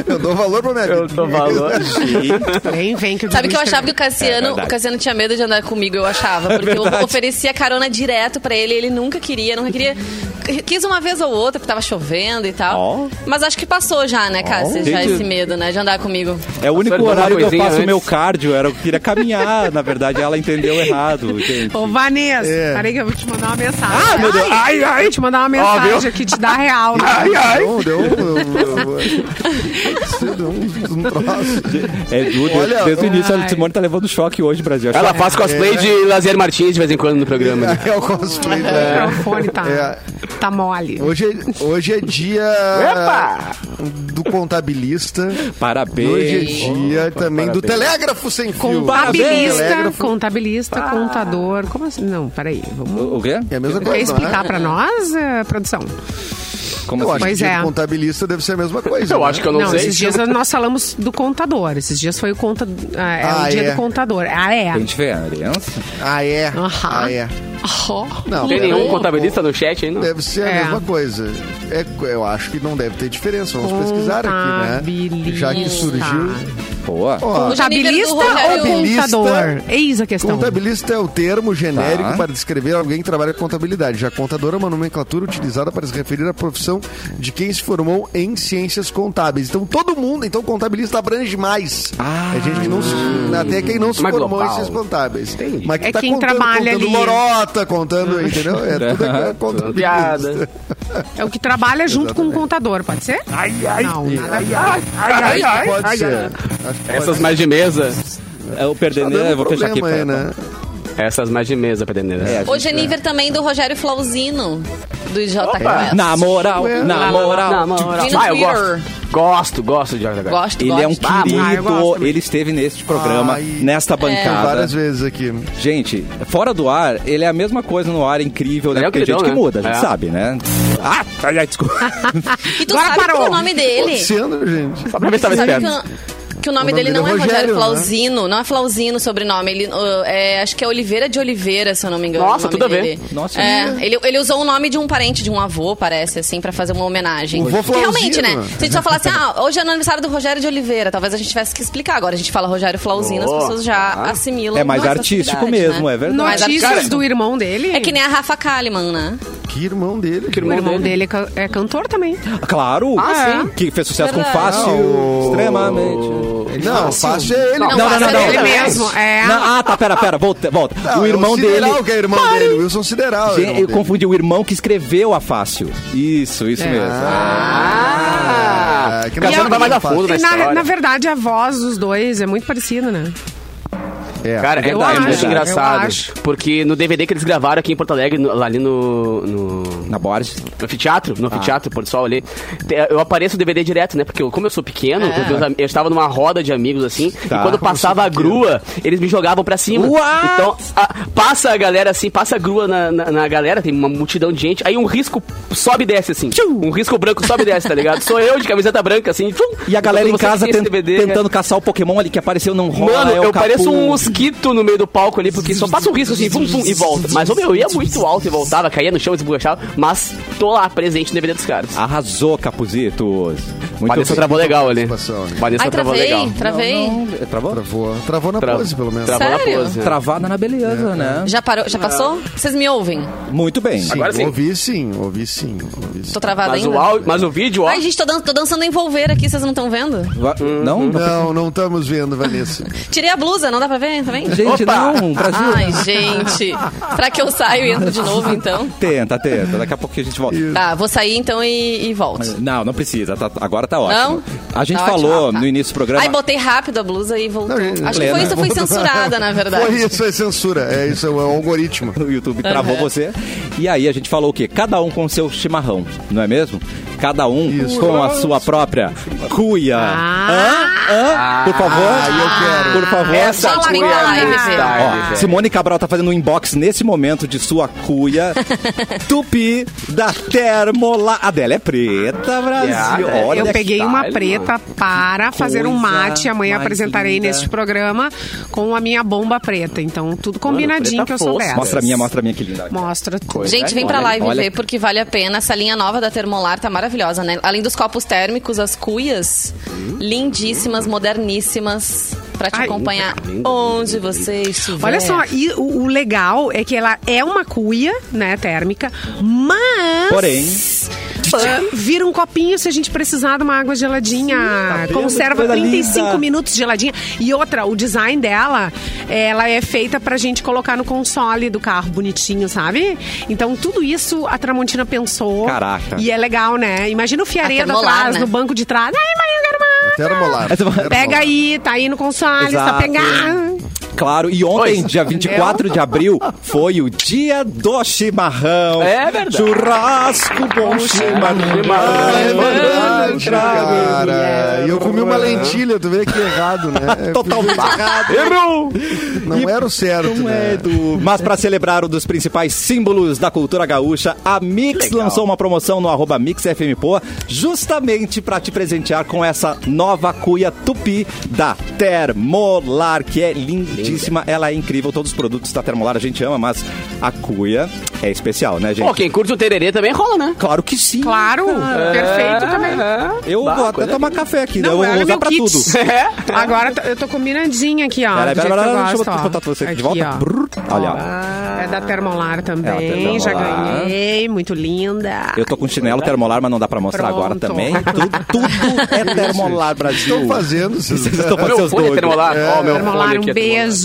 Speaker 5: Eu dou valor pra minha vida.
Speaker 4: Eu dou valor. [laughs]
Speaker 2: Vem, vem. Que eu
Speaker 3: Sabe que eu achava que o
Speaker 1: É
Speaker 3: Cassiano,
Speaker 1: verdade.
Speaker 3: o Cassiano tinha medo de andar comigo, eu achava. Porque eu oferecia carona direto pra ele, ele nunca queria, nunca queria. Quis uma vez ou outra, porque tava chovendo e tal.
Speaker 1: Ó.
Speaker 3: Mas acho que passou já, né, Cássio? Já
Speaker 1: Gente.
Speaker 3: esse medo, né, de andar comigo.
Speaker 1: É o único horário que eu
Speaker 4: alguma
Speaker 1: faço
Speaker 4: coisinha
Speaker 1: o meu cardio. Era, eu queria caminhar. Na verdade, ela entendeu errado, [laughs] gente.
Speaker 2: Ô, Vanessa,
Speaker 5: É.
Speaker 2: peraí que eu vou te mandar uma mensagem.
Speaker 1: Ah, meu Deus. Ai, ai.
Speaker 2: Vou te mandar uma mensagem aqui, te dá real. Né?
Speaker 1: Ai, ai.
Speaker 5: Não, deu deu um, um troço.
Speaker 1: É duro.
Speaker 5: Olha,
Speaker 1: Desde o início, a
Speaker 2: ai.
Speaker 1: Simone tá levando choque hoje, Brasil.
Speaker 4: Ela faz cosplay de Lazier Martins de vez em quando no programa. né?
Speaker 5: É o cosplay.
Speaker 2: O
Speaker 5: né?
Speaker 2: microfone tá,
Speaker 5: É.
Speaker 2: tá mole.
Speaker 5: Hoje, é- hoje é dia
Speaker 4: Epa!
Speaker 5: do contabilista.
Speaker 1: Parabéns.
Speaker 5: Hoje é dia também do
Speaker 1: Parabéns.
Speaker 5: telégrafo sem fio.
Speaker 2: Contabilista,
Speaker 5: Telégrafo.
Speaker 2: contabilista, contador. Como assim? Não, peraí. Vamos.
Speaker 1: O o quê?
Speaker 5: É a mesma
Speaker 2: Quer
Speaker 5: coisa, não
Speaker 2: explicar
Speaker 5: é?
Speaker 2: pra nós, eh, produção?
Speaker 1: Como
Speaker 5: Eu
Speaker 1: assim?
Speaker 5: acho
Speaker 2: Pois
Speaker 5: que
Speaker 2: é.
Speaker 5: do contabilista deve ser a mesma coisa.
Speaker 4: Eu
Speaker 5: né?
Speaker 4: acho que eu não,
Speaker 2: Não,
Speaker 4: sei.
Speaker 2: esses dias [laughs] nós falamos do contador. Esses dias foi o, conta, ah, é
Speaker 5: Ah,
Speaker 2: o dia
Speaker 5: é.
Speaker 2: do contador. Ah, é.
Speaker 1: Tem diferença?
Speaker 5: Ah, é? Ah, é.
Speaker 2: Oh.
Speaker 5: Não,
Speaker 4: Tem nenhum contabilista no chat aí, não?
Speaker 5: Deve ser a
Speaker 2: É.
Speaker 5: mesma coisa. É, eu acho que não deve ter diferença. Vamos pesquisar aqui, né? Já que surgiu.
Speaker 1: Boa.
Speaker 5: Ó,
Speaker 2: Contabilista ou contador? Eis a questão.
Speaker 5: Contabilista é o termo genérico
Speaker 1: Tá.
Speaker 5: para descrever alguém que trabalha com contabilidade. Já contador é uma nomenclatura utilizada para se referir à profissão de quem se formou em ciências contábeis. Então todo mundo, então contabilista abrange mais.
Speaker 1: Ah.
Speaker 5: é gente que não se, até quem não se
Speaker 4: Mais
Speaker 5: formou
Speaker 4: global.
Speaker 5: em ciências contábeis. Mas que
Speaker 2: É
Speaker 5: tá
Speaker 2: quem
Speaker 5: contando,
Speaker 2: trabalha
Speaker 5: contando
Speaker 2: ali.
Speaker 5: lorota, contando, entendeu? É tudo é contabilista.
Speaker 4: Piada.
Speaker 2: É o que trabalha junto com o contador, pode ser?
Speaker 1: Ai, ai.
Speaker 2: Não, nada
Speaker 5: Acho que pode ser. Acho
Speaker 4: Essas mais de mesa.
Speaker 1: É o
Speaker 5: Tá
Speaker 1: perdeneiro,
Speaker 5: dando
Speaker 1: eu vou fechar aqui.
Speaker 5: aí, né?
Speaker 4: Essas mais de mesa, Pedeneira.
Speaker 1: É,
Speaker 3: O Geniver também do Rogério Flauzino, do J
Speaker 4: Opa.
Speaker 3: Quest.
Speaker 1: Na moral, na moral.
Speaker 4: Na moral. Ah, eu gosto. Gosto, gosto de Jorge.
Speaker 3: Gosto,
Speaker 1: Ele
Speaker 3: gosto.
Speaker 1: é um
Speaker 2: Ah,
Speaker 1: querido,
Speaker 2: também.
Speaker 1: ele esteve neste programa,
Speaker 5: Ai.
Speaker 1: nesta
Speaker 5: Várias
Speaker 1: bancada.
Speaker 5: vezes aqui.
Speaker 1: Gente, fora do ar, ele é a mesma coisa no ar, incrível, né?
Speaker 4: É
Speaker 1: Porque tem gente
Speaker 4: queridão,
Speaker 1: que
Speaker 4: né?
Speaker 1: muda, a gente
Speaker 4: É.
Speaker 1: sabe, né? Ah, desculpa. [laughs]
Speaker 3: E tu
Speaker 2: Agora
Speaker 3: sabe
Speaker 2: parou.
Speaker 3: que o nome dele...
Speaker 5: Sendo, gente.
Speaker 4: Só pra ver se tava esperto.
Speaker 3: Que, o- nome
Speaker 5: O nome
Speaker 3: dele
Speaker 5: dele
Speaker 3: não
Speaker 5: é
Speaker 3: é Rogério,
Speaker 5: Rogério, né?
Speaker 3: Flauzino, não é Flauzino o sobrenome. Ele, uh, é, acho que é Oliveira de Oliveira, se eu não me engano.
Speaker 4: Nossa, tudo a ver.
Speaker 3: dele.
Speaker 1: Nossa,
Speaker 3: é, ele, ele usou o nome de um parente, de um avô, parece, assim, pra fazer uma homenagem. Porque realmente,
Speaker 5: Flauzino.
Speaker 3: né? Se a gente só falar assim, ah, hoje é aniversário do Rogério de Oliveira, talvez a gente tivesse que explicar. Agora a gente fala Rogério Flauzino, as
Speaker 4: Oh,
Speaker 3: pessoas já
Speaker 4: ah.
Speaker 3: assimilam.
Speaker 1: É mais artístico
Speaker 3: facilidade,
Speaker 1: mesmo,
Speaker 3: né?
Speaker 1: é verdade.
Speaker 2: Notícias
Speaker 3: cara,
Speaker 2: do irmão dele.
Speaker 3: É que nem a Rafa Kalimann, né?
Speaker 5: Que irmão dele.
Speaker 4: Que
Speaker 2: O
Speaker 4: irmão
Speaker 2: irmão
Speaker 4: dele.
Speaker 2: dele é é cantor também.
Speaker 1: Claro!
Speaker 4: Ah, sim.
Speaker 1: Que fez sucesso
Speaker 3: Verdade.
Speaker 1: com Fácil,
Speaker 5: Ah, o-
Speaker 1: extremamente.
Speaker 5: Não, fácil é ele.
Speaker 3: Não,
Speaker 1: Não, não, não,
Speaker 3: Fácil
Speaker 1: não.
Speaker 3: é
Speaker 2: Ele mesmo. É.
Speaker 1: Não, ah, tá, pera, pera, volta, volta.
Speaker 5: Não,
Speaker 1: o
Speaker 5: é
Speaker 1: irmão dele.
Speaker 5: Sideral que é irmão dele, o Wilson Sideral. é o
Speaker 1: Gente,
Speaker 5: irmão
Speaker 1: eu
Speaker 5: dele.
Speaker 1: confundi o irmão que escreveu a Fácil. Isso, isso
Speaker 2: É.
Speaker 1: mesmo.
Speaker 4: Ah!
Speaker 5: É, que
Speaker 4: O Cassiano
Speaker 5: não
Speaker 4: vai mais a fundo na
Speaker 2: E na,
Speaker 4: história.
Speaker 2: na verdade, a voz dos dois é muito parecida, né?
Speaker 5: É.
Speaker 4: Cara, é,
Speaker 2: Eu
Speaker 4: é
Speaker 2: acho,
Speaker 4: muito
Speaker 2: eu
Speaker 4: engraçado.
Speaker 2: acho.
Speaker 4: Porque no DVD que eles gravaram aqui em Porto Alegre, no- lá ali no. no...
Speaker 1: Na Borges.
Speaker 4: No anfiteatro, no anfiteatro, Porto Sol ali. te- Eu apareço o DVD direto, né? Porque eu- como eu sou pequeno, os meus am- eu estava numa roda de amigos assim,
Speaker 1: Tá.
Speaker 4: e quando passava a grua, eles me jogavam pra cima.
Speaker 1: What?
Speaker 4: Então, a- passa a galera assim, passa a grua na, na, na galera, tem uma multidão de gente, aí um risco sobe e desce assim. Um risco branco sobe e desce, tá ligado? Sou eu de camiseta branca assim. tchum.
Speaker 1: E a galera em
Speaker 4: Você
Speaker 1: casa
Speaker 4: tem esse
Speaker 1: ten-
Speaker 4: DVD,
Speaker 1: tentando caçar o Pokémon ali que apareceu não rola.
Speaker 4: Mano,
Speaker 1: é o
Speaker 4: eu
Speaker 1: Capu.
Speaker 4: pareço um mosquito no meio do palco ali, porque só passa um risco assim, pum, pum, e volta. Mas, ô, meu, eu ia muito alto e voltava, caía no chão, esborrachava, mas tô lá, presente no DVD dos caras.
Speaker 1: Arrasou, Capuzitos. Muito
Speaker 4: Vanessa travou legal ali.
Speaker 5: Né?
Speaker 4: Vanessa
Speaker 3: Ai,
Speaker 4: travou
Speaker 3: travei,
Speaker 4: legal.
Speaker 3: travei.
Speaker 1: Não, não, Travou?
Speaker 5: Travou, travou na
Speaker 4: Tra-
Speaker 5: pose, pelo menos.
Speaker 4: Travou na
Speaker 3: Sério?
Speaker 4: pose.
Speaker 1: Travada na beleza, né?
Speaker 3: Já parou? Já passou? Vocês me ouvem?
Speaker 1: Muito bem.
Speaker 5: Sim,
Speaker 4: Agora sim.
Speaker 5: ouvi sim, ouvi sim. Ouvi sim.
Speaker 3: Tô travada
Speaker 4: Mas
Speaker 3: ainda?
Speaker 4: o, áudio, mas o vídeo, ó.
Speaker 3: Ai, gente, tô, dan tô dançando envolver aqui, vocês não estão vendo?
Speaker 1: Va- não? Não,
Speaker 5: não estamos vendo, Vanessa.
Speaker 3: Tirei a blusa, não dá pra ver também?
Speaker 1: Gente,
Speaker 4: Opa!
Speaker 1: não, Brasil.
Speaker 3: Ai, gente. Será que eu saio e entro de novo, então?
Speaker 1: Tenta, tenta. Daqui a pouco a gente volta.
Speaker 3: Tá, vou sair então e, e volto.
Speaker 1: Não, não precisa. tá- agora tá ótimo.
Speaker 3: Não?
Speaker 1: A gente
Speaker 3: Tá
Speaker 1: falou
Speaker 3: ótimo. Ah, tá.
Speaker 1: no início do programa.
Speaker 3: Ai, botei rápido a blusa e voltou.
Speaker 5: Não, gente,
Speaker 3: Acho que foi isso, eu fui censurada, na verdade.
Speaker 5: Foi isso, é censura. É isso, é o algoritmo. [laughs]
Speaker 1: O YouTube travou
Speaker 3: Uhum.
Speaker 1: você. E aí a gente falou o quê? Cada um com seu chimarrão, não é mesmo? Cada um
Speaker 5: Isso.
Speaker 1: com a sua própria cuia.
Speaker 2: Ah.
Speaker 1: Hã? Hã? Por favor.
Speaker 5: Ah, eu quero.
Speaker 1: Por favor.
Speaker 4: Essa
Speaker 3: Fala
Speaker 4: cuia
Speaker 3: live,
Speaker 1: Ó. Simone Cabral tá fazendo um inbox nesse momento de sua cuia [laughs] tupi da Termolar. A dela é preta, Brasil.
Speaker 4: Yeah,
Speaker 1: Olha
Speaker 2: eu
Speaker 1: que
Speaker 2: peguei uma preta para fazer um mate. Amanhã apresentarei
Speaker 1: linda.
Speaker 2: neste programa com a minha bomba preta. Então, tudo combinadinho
Speaker 4: preta
Speaker 2: que eu sou
Speaker 4: fosse.
Speaker 2: dessa.
Speaker 1: Mostra a minha, mostra a minha que linda.
Speaker 2: Mostra tudo.
Speaker 4: Coisa
Speaker 3: Gente, vem
Speaker 4: Olha,
Speaker 3: pra live
Speaker 1: olha.
Speaker 3: ver, porque vale a pena. Essa linha nova da Termolar tá maravilhosa, né? Além dos copos térmicos, as cuias, lindíssimas, moderníssimas, pra te
Speaker 2: Ai,
Speaker 3: acompanhar onde você estiver.
Speaker 2: Olha só, e o, o legal é que ela é uma cuia, né, térmica, mas.
Speaker 1: Porém.
Speaker 2: Vira um copinho se a gente precisar de uma água geladinha.
Speaker 1: vendo?
Speaker 2: Conserva
Speaker 1: Coisa
Speaker 2: 35
Speaker 1: linda.
Speaker 2: minutos geladinha. E outra, o design dela, ela é feita pra gente colocar no console do carro bonitinho, sabe? Então tudo isso a Tramontina pensou.
Speaker 1: Caraca.
Speaker 2: E é legal, né? Imagina o fiaredo atrás,
Speaker 3: né?
Speaker 2: no banco de trás. Ai, mãe, eu quero
Speaker 5: Termolar.
Speaker 1: Termolar.
Speaker 2: Pega aí, tá aí no console, só
Speaker 1: Exato.
Speaker 2: pegar.
Speaker 1: Claro, e ontem,
Speaker 4: Pois.
Speaker 1: dia 24 de abril, foi o dia do chimarrão.
Speaker 4: É verdade.
Speaker 1: Churrasco bom chimarrão.
Speaker 5: É verdade, cara. E eu comi uma lentilha, tu vê que errado, né? [laughs]
Speaker 1: Totalmente errado.
Speaker 4: Errou!
Speaker 5: Não era o certo,
Speaker 1: Não
Speaker 5: né?
Speaker 1: é, Edu. Mas para celebrar um dos principais símbolos da cultura gaúcha, a Mix lançou uma promoção no arroba MixFMPoa, justamente para te presentear com essa nova cuia tupi da Termolar, que é lindíssima. Ela é incrível. Todos os produtos da Termolar a gente ama, mas a cuia é especial, né, gente?
Speaker 4: Pô, quem curte o tererê também rola, né?
Speaker 1: Claro que sim.
Speaker 2: Claro, perfeito também.
Speaker 1: Eu
Speaker 4: Bah,
Speaker 1: vou até tomar café aqui, né?
Speaker 2: Não,
Speaker 1: eu vou usar pra
Speaker 2: kit.
Speaker 1: tudo.
Speaker 4: É. [laughs]
Speaker 2: Agora eu tô combinadinha aqui, ó. Que
Speaker 1: peraí,
Speaker 2: eu
Speaker 1: deixa eu botar você aqui de volta.
Speaker 2: ó.
Speaker 1: Brrr. Olha, ó.
Speaker 2: É da Termolar também,
Speaker 1: É,
Speaker 2: já
Speaker 1: Termolar.
Speaker 2: ganhei, muito linda.
Speaker 1: Eu tô com chinelo termolar, mas não dá pra mostrar
Speaker 2: Pronto.
Speaker 1: agora também. [laughs] Tudo, tudo é termolar, Brasil.
Speaker 5: Estão fazendo.
Speaker 1: Vocês
Speaker 5: Vocês...
Speaker 1: estão fazendo
Speaker 4: Meu fone é termolar. Ó, meu
Speaker 2: Termolar, um
Speaker 4: é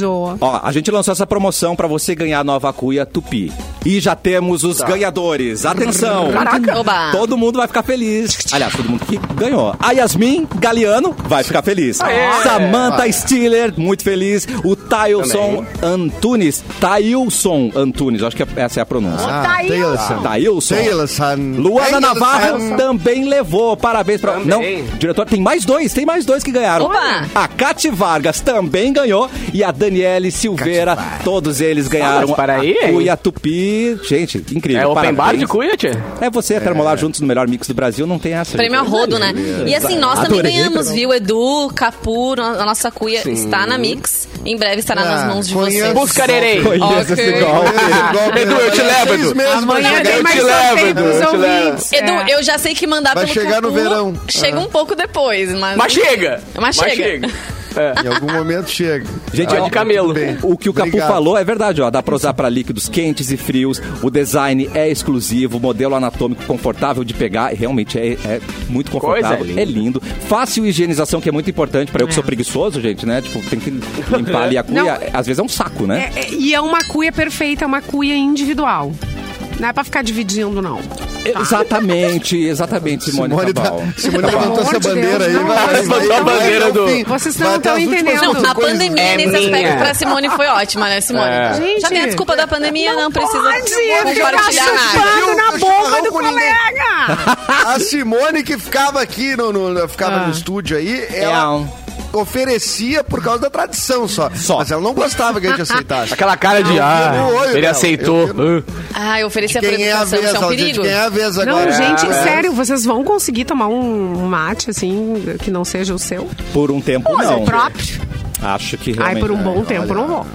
Speaker 2: beijo.
Speaker 1: Ó, a gente lançou essa promoção pra você ganhar a nova cuia Tupi. E já temos os ganhadores. Atenção!
Speaker 3: Caraca. Oba.
Speaker 1: Todo mundo vai ficar feliz. Aliás, todo mundo que ganhou. A Yasmin Galeano vai ficar feliz. Samantha Stiller, muito feliz. O Tailson Antunes. Tailson Antunes, acho que essa é a pronúncia.
Speaker 5: Ah, Taylorson.
Speaker 1: Tailson.
Speaker 5: Taylorson.
Speaker 1: Luana Navarro
Speaker 5: Taylorson.
Speaker 1: também levou. Parabéns pra.
Speaker 4: Também.
Speaker 1: Não, diretor, tem mais dois, tem mais dois que ganharam.
Speaker 3: Opa!
Speaker 1: A Cati Vargas também ganhou e a Daniele Silveira, todos eles ganharam.
Speaker 4: Ah, para aí,
Speaker 1: a? Cuia Tupi. Gente, incrível.
Speaker 4: É open bar
Speaker 1: parabéns.
Speaker 4: de cuia, tia?
Speaker 1: É você, termolar juntos no melhor mix do Brasil, não tem essa.
Speaker 3: Prêmio a
Speaker 1: gente.
Speaker 3: rodo, né? E assim, nós também
Speaker 1: Adorei,
Speaker 3: ganhamos,
Speaker 1: Carol.
Speaker 3: viu? Edu, Capu, a nossa cuia está na Mix. Em breve estará nas
Speaker 5: Ah,
Speaker 3: mãos de vocês.
Speaker 4: Buscarei.
Speaker 1: Conheço
Speaker 3: Ok.
Speaker 1: esse golpe.
Speaker 4: Edu, eu te levo, Edu.
Speaker 2: Amanhã
Speaker 4: Eu
Speaker 2: tem
Speaker 4: te
Speaker 2: mais
Speaker 4: levo,
Speaker 2: sorteio
Speaker 4: Edu,
Speaker 2: pros
Speaker 4: eu te levo.
Speaker 2: ouvintes.
Speaker 3: Edu,
Speaker 2: É.
Speaker 3: eu já sei que mandar
Speaker 5: Vai
Speaker 3: pelo
Speaker 5: chegar no
Speaker 3: Capu
Speaker 5: verão.
Speaker 3: Chega
Speaker 5: Ah.
Speaker 3: um pouco depois, mas...
Speaker 4: Mas chega.
Speaker 3: Mas chega.
Speaker 4: É.
Speaker 5: Em algum momento chega.
Speaker 1: Gente,
Speaker 4: É
Speaker 1: ó,
Speaker 4: de camelo.
Speaker 1: O que o Capu
Speaker 5: Obrigado.
Speaker 1: falou é verdade, ó. Dá pra usar pra líquidos quentes e frios. O design é exclusivo, modelo anatômico confortável de pegar. e Realmente é, é muito confortável.
Speaker 4: Coisa.
Speaker 1: É lindo. Fácil higienização, que é muito importante pra eu que
Speaker 2: É.
Speaker 1: sou preguiçoso, gente, né? Tipo, tem que limpar [laughs] ali a cuia.
Speaker 2: Não.
Speaker 1: Às vezes é um saco, né?
Speaker 2: É, é, e é uma cuia perfeita, é uma cuia individual. Não é pra ficar dividindo, não.
Speaker 1: Exatamente, exatamente, Simone,
Speaker 5: Simone, tá, Simone
Speaker 1: Cabral.
Speaker 5: levantou essa
Speaker 2: de
Speaker 5: bandeira
Speaker 2: Deus,
Speaker 5: aí.
Speaker 2: não,
Speaker 5: vai- vai-
Speaker 4: levantou a
Speaker 5: vai
Speaker 4: bandeira do-.
Speaker 2: Vocês não
Speaker 5: Vai
Speaker 2: estão
Speaker 5: últimas
Speaker 2: entendendo.
Speaker 3: Não, a pandemia
Speaker 4: É
Speaker 3: nesse
Speaker 4: minha.
Speaker 3: aspecto pra Simone foi ótima, né, Simone?
Speaker 4: É.
Speaker 2: Gente,
Speaker 3: Já tem a desculpa da pandemia, não, precisa
Speaker 2: Pode
Speaker 3: compartilhar nada.
Speaker 2: chupando na boca do colega. [laughs]
Speaker 5: A Simone que ficava aqui no, no- ficava
Speaker 2: Ah.
Speaker 5: no estúdio aí, ela
Speaker 1: um-
Speaker 5: oferecia por causa da tradição só.
Speaker 1: Só.
Speaker 5: Mas ela não gostava que a gente aceitasse.
Speaker 4: Aquela cara de,
Speaker 5: Eu
Speaker 4: ah,
Speaker 5: olho
Speaker 4: ele
Speaker 5: dela.
Speaker 4: aceitou.
Speaker 5: Eu vi
Speaker 3: Ah, eu ofereci a por
Speaker 5: Quem é a vez,
Speaker 3: isso é um perigo.
Speaker 5: quem é a vez
Speaker 2: Não,
Speaker 5: agora?
Speaker 2: gente,
Speaker 5: É.
Speaker 2: sério, vocês vão conseguir tomar um mate, assim, que não seja o seu?
Speaker 1: Por um tempo,
Speaker 2: O
Speaker 1: não.
Speaker 2: próprio?
Speaker 1: Acho que
Speaker 2: Ai,
Speaker 1: realmente...
Speaker 2: por um bom tempo, não vou.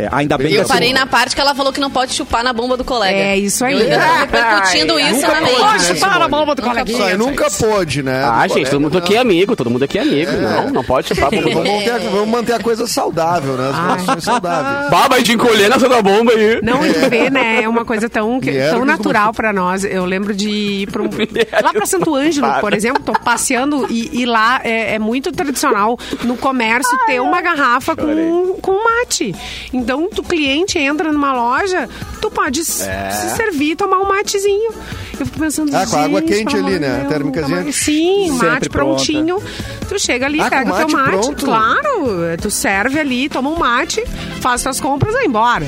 Speaker 1: É, ainda bem
Speaker 3: Eu parei na parte que ela falou que não pode chupar na bomba do colega.
Speaker 2: É isso aí.
Speaker 3: Eu repercutindo [laughs] isso na
Speaker 5: pode,
Speaker 3: mente.
Speaker 5: né,
Speaker 2: Poxa, para a
Speaker 5: Simone?
Speaker 2: bomba do coleguinha.
Speaker 5: Isso aí nunca pôde, né?
Speaker 4: Ah,
Speaker 5: Do
Speaker 4: gente, todo mundo
Speaker 5: colega,
Speaker 4: aqui é amigo, todo mundo aqui é amigo. Não, não pode chupar a bomba.
Speaker 5: Vamos manter, a, vamos manter a coisa saudável, né? As
Speaker 2: Ai.
Speaker 5: relações saudáveis.
Speaker 4: Baba de encolher nessa da bomba aí.
Speaker 2: Não, e tu vê, né? É uma coisa tão, tão natural pra nós. Eu lembro de ir pra um, [laughs] lá pra Santo Ângelo, por exemplo, tô passeando e, e lá é, é muito tradicional no comércio ter uma garrafa com, com mate. Então, o cliente entra numa loja, tu pode s- se servir tomar um matezinho. Eu fico pensando,
Speaker 5: Ah, com a água quente ali, né?
Speaker 2: Deus,
Speaker 5: Térmicazinha.
Speaker 2: mais- Sim,
Speaker 1: Sempre
Speaker 2: mate
Speaker 1: pronta.
Speaker 2: prontinho. Tu chega ali,
Speaker 5: Ah,
Speaker 2: pega o teu
Speaker 5: mate pronto?
Speaker 2: Claro, tu serve ali, toma um mate, faz tuas compras e vai embora.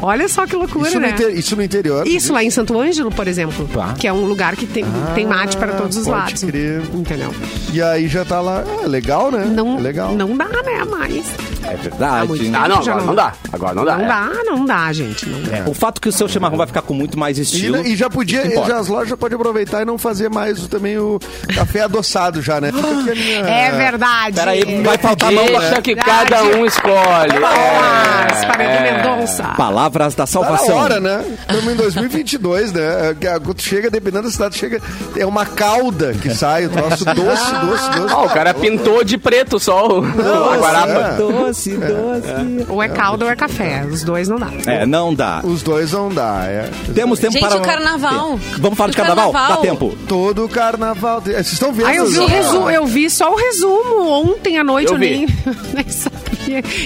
Speaker 2: Olha só que loucura,
Speaker 5: Isso no,
Speaker 2: né?
Speaker 5: inter- isso no interior.
Speaker 2: Isso lá em Santo Ângelo, por exemplo,
Speaker 1: Tá.
Speaker 2: que é um lugar que tem, tem mate para todos os lados.
Speaker 5: crer.
Speaker 2: Entendeu?
Speaker 5: E aí já tá lá. É legal, né?
Speaker 2: Não,
Speaker 5: É legal.
Speaker 2: não dá, né, mais.
Speaker 1: É verdade.
Speaker 2: muito
Speaker 1: né?
Speaker 4: Ah, não,
Speaker 2: Já
Speaker 4: agora
Speaker 2: não
Speaker 4: não dá. Agora não dá.
Speaker 2: Não
Speaker 4: é.
Speaker 2: dá, não dá, gente. Não dá.
Speaker 1: O fato que o seu chimarrão vai ficar com muito mais
Speaker 5: E,
Speaker 1: estilo.
Speaker 5: e já podia,
Speaker 1: importa.
Speaker 5: já, as lojas podem aproveitar e não fazer mais também o café adoçado já, né? A minha...
Speaker 2: É verdade.
Speaker 1: Peraí, vai faltar mão.
Speaker 4: Deixa que
Speaker 2: Verdade.
Speaker 4: cada um escolhe.
Speaker 2: Palmas
Speaker 4: É, é.
Speaker 2: Mendonça.
Speaker 1: Palavras da
Speaker 5: Tá na
Speaker 1: salvação.
Speaker 5: hora, né? Estamos em 2022, né? É, Quando chega, dependendo da cidade, chega. É uma cauda que sai, o troço doce, doce, doce.
Speaker 4: Ó, o cara pintou de preto só o, a guarapa.
Speaker 5: é.
Speaker 1: Doce, doce.
Speaker 2: Ou é caldo ou é café. Os dois não dá.
Speaker 1: É, não dá.
Speaker 5: Os dois não dá, é.
Speaker 1: Temos tempo
Speaker 3: Gente,
Speaker 1: para.
Speaker 3: o carnaval.
Speaker 1: Vamos falar de
Speaker 3: O
Speaker 1: carnaval?
Speaker 3: carnaval.
Speaker 1: Dá tempo.
Speaker 5: Todo o carnaval. Vocês estão vendo?
Speaker 2: Ah, eu vi o resumo, eu vi só o resumo ontem à noite,
Speaker 4: Eu
Speaker 2: eu,
Speaker 4: vi.
Speaker 2: nem, [laughs] nem sabia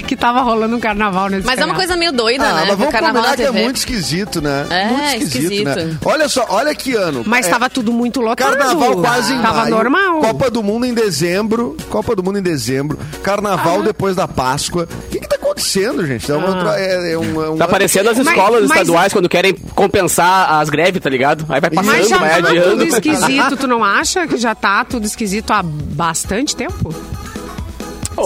Speaker 2: que tava rolando um carnaval nesse
Speaker 3: Mas é uma coisa meio doida,
Speaker 5: Ah,
Speaker 3: né?
Speaker 5: mas vamos
Speaker 3: carnaval
Speaker 5: combinar
Speaker 3: na
Speaker 5: que é muito esquisito, né?
Speaker 3: É,
Speaker 5: muito esquisito, né?
Speaker 3: esquisito.
Speaker 5: Olha só, olha que ano.
Speaker 2: Mas
Speaker 5: É,
Speaker 2: tava tudo muito lotado.
Speaker 5: Carnaval quase em
Speaker 2: Tava
Speaker 5: maio,
Speaker 2: normal.
Speaker 5: Copa do Mundo em dezembro. Copa do Mundo em dezembro. Carnaval
Speaker 2: Ah.
Speaker 5: depois da Páscoa. O que, que tá acontecendo, gente? É, uma outra- é, é um, é um-
Speaker 4: Tá parecendo as
Speaker 2: Mas-
Speaker 4: escolas
Speaker 2: mas-
Speaker 4: estaduais quando querem compensar as greves, tá ligado? Aí vai passando,
Speaker 2: Mas já
Speaker 4: vai
Speaker 2: tá tudo
Speaker 4: adiando. [laughs]
Speaker 2: esquisito, tu não acha que já tá tudo esquisito há bastante tempo?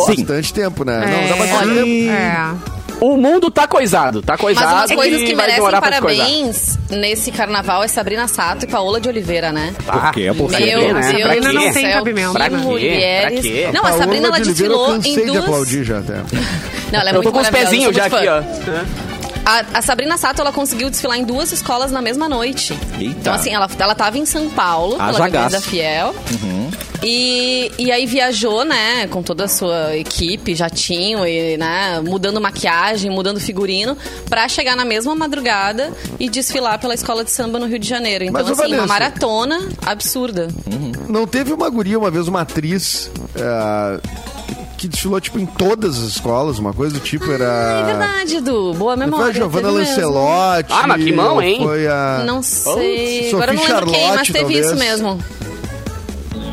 Speaker 1: Sim.
Speaker 5: bastante tempo, né?
Speaker 2: É,
Speaker 5: Não, dá bastante tempo.
Speaker 2: é.
Speaker 4: O mundo tá coisado, tá coisado.
Speaker 3: Mas umas coisas que merecem parabéns nesse carnaval é Sabrina Sato e Paola de Oliveira, né?
Speaker 1: Por quê? Por?
Speaker 3: Meu
Speaker 4: né?
Speaker 3: Deus
Speaker 4: quê?
Speaker 2: não tem cabimento?
Speaker 4: Pra quê?
Speaker 3: mulheres.
Speaker 4: Pra quê?
Speaker 3: Não, a Sabrina ela
Speaker 5: de
Speaker 3: desfilou em
Speaker 5: de
Speaker 3: duas.
Speaker 5: aplaudir já até.
Speaker 3: Não, ela é
Speaker 4: Eu
Speaker 3: muito
Speaker 4: tô com os pezinhos já aqui, ó.
Speaker 3: A, a Sabrina Sato, ela conseguiu desfilar em duas escolas na mesma noite.
Speaker 1: Eita.
Speaker 3: Então, assim, ela, ela tava em São Paulo,
Speaker 1: Haja
Speaker 3: pela
Speaker 1: gás.
Speaker 3: Avenida Fiel. E, e aí viajou, né, com toda a sua equipe, jatinho, e, né, mudando maquiagem, mudando figurino, pra chegar na mesma madrugada e desfilar pela escola de samba no Rio de Janeiro. Então,
Speaker 5: Mas,
Speaker 3: assim, uma maratona absurda.
Speaker 5: Não teve uma guria uma vez, uma atriz. é, que desfilou, tipo, em todas as escolas, uma coisa do tipo, era...
Speaker 3: É verdade, Edu. Boa memória.
Speaker 5: foi a Giovanna
Speaker 3: mesmo.
Speaker 5: Lancelotti?
Speaker 4: Ah, mas que mão, hein?
Speaker 5: Foi a...
Speaker 3: Não sei.
Speaker 5: Sophie
Speaker 3: Agora eu não lembro quem, mas
Speaker 5: Charlotte,
Speaker 3: teve
Speaker 5: talvez.
Speaker 3: isso mesmo.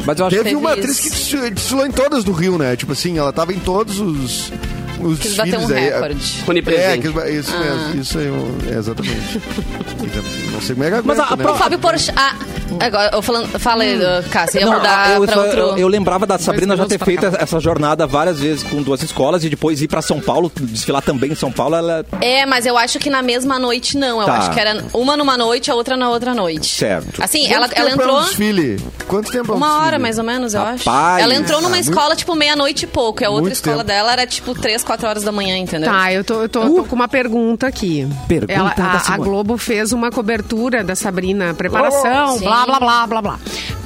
Speaker 1: Mas eu acho
Speaker 5: Teve
Speaker 3: Teve
Speaker 5: uma
Speaker 3: isso.
Speaker 5: atriz que desfilou- desfilou em todas do Rio, né? Tipo assim, ela tava em todos os, os
Speaker 3: Quis bater um
Speaker 5: aí.
Speaker 3: recorde.
Speaker 5: É, que- isso mesmo. Isso aí, é, exatamente. [laughs] Não sei como é que
Speaker 1: Mas a-
Speaker 5: aguenta,
Speaker 1: a
Speaker 5: né?
Speaker 3: O Fábio Porchat. Ah, agora, eu falando, fala aí, Cássio, ia
Speaker 1: Não,
Speaker 3: mudar
Speaker 1: eu,
Speaker 3: pra
Speaker 1: só-
Speaker 3: outro.
Speaker 1: eu, eu lembrava da Sabrina já ter feito essa jornada várias vezes com duas escolas e depois ir pra São Paulo, desfilar também em São Paulo, ela.
Speaker 3: É, mas eu acho que na mesma noite não. Eu
Speaker 1: Tá.
Speaker 3: acho que era uma numa noite, a outra na outra noite.
Speaker 1: Certo.
Speaker 3: Assim,
Speaker 5: Quanto
Speaker 3: ela, ela
Speaker 5: tempo é
Speaker 3: entrou.
Speaker 5: um desfile? Quanto tempo é um
Speaker 3: Uma
Speaker 5: desfile?
Speaker 3: hora, mais ou menos, eu
Speaker 1: Rapaz.
Speaker 3: acho. Ela entrou numa
Speaker 5: Ah,
Speaker 3: escola, tipo, meia-noite e pouco. E a outra
Speaker 5: Muito
Speaker 3: escola
Speaker 5: tempo.
Speaker 3: dela era, tipo, três, quatro horas da manhã, entendeu?
Speaker 2: Tá, eu tô, eu tô, tô com uma pergunta aqui.
Speaker 1: Pergunta
Speaker 2: Ela-
Speaker 1: da
Speaker 2: a, a. Globo fez uma cobertura da Sabrina, preparação, blá, blá, blá, blá, blá.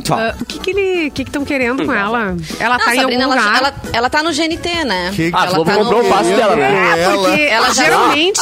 Speaker 1: Tá.
Speaker 2: Ah, o que que ele, que que estão querendo com ela? Ela
Speaker 3: Não,
Speaker 2: tá
Speaker 3: a
Speaker 2: em algum
Speaker 3: Sabrina, ela,
Speaker 2: lugar?
Speaker 3: ela, ela tá no GNT, né?
Speaker 5: Que-
Speaker 4: Ah, a
Speaker 3: ela
Speaker 4: Globo
Speaker 3: tá
Speaker 4: comprou o passe dela, né?
Speaker 2: É, porque [laughs]
Speaker 3: Ela já-
Speaker 2: geralmente,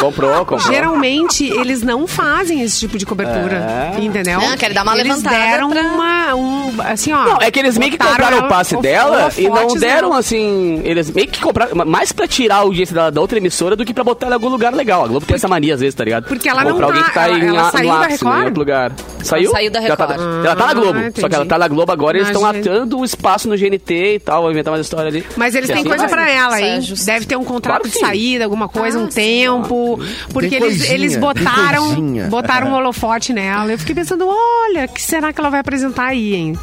Speaker 4: Comprou, comprou.
Speaker 2: geralmente eles não fazem esse tipo de cobertura,
Speaker 4: É.
Speaker 2: entendeu?
Speaker 3: Não, querem dar uma
Speaker 2: eles
Speaker 3: levantada
Speaker 2: deram
Speaker 3: pra-
Speaker 2: uma, um, assim, ó.
Speaker 4: Não, é que eles meio que compraram o passe dela e não deram
Speaker 2: dela.
Speaker 4: assim. Eles meio que compraram. Mais pra tirar a audiência da, da outra emissora do que pra botar ela em algum lugar legal. A Globo tem essa mania às vezes, tá ligado?
Speaker 2: Porque ela não
Speaker 4: Comprar alguém
Speaker 2: tá-
Speaker 4: que tá
Speaker 2: ela-
Speaker 4: em,
Speaker 2: ela saiu
Speaker 4: no
Speaker 2: da
Speaker 4: né,
Speaker 2: Record?
Speaker 4: lugar. Saiu?
Speaker 3: saiu da
Speaker 4: Ela tá,
Speaker 3: Record.
Speaker 4: ela tá na Globo.
Speaker 2: Ah,
Speaker 4: só que ela tá na Globo agora eles estão atando o espaço no GNT e tal. Vou inventar uma história ali.
Speaker 2: Mas eles têm
Speaker 4: assim
Speaker 2: coisa
Speaker 4: vai.
Speaker 2: pra ela,
Speaker 3: é
Speaker 2: hein?
Speaker 3: justo.
Speaker 2: Deve ter um contrato
Speaker 4: Claro
Speaker 2: de saída, alguma coisa,
Speaker 3: Ah,
Speaker 2: um
Speaker 3: sim.
Speaker 2: tempo. Porque
Speaker 5: Tem
Speaker 2: eles,
Speaker 5: coisinha,
Speaker 2: eles botaram, botaram um [laughs] holofote nela. Eu fiquei pensando, olha, o que será que ela vai apresentar aí, hein?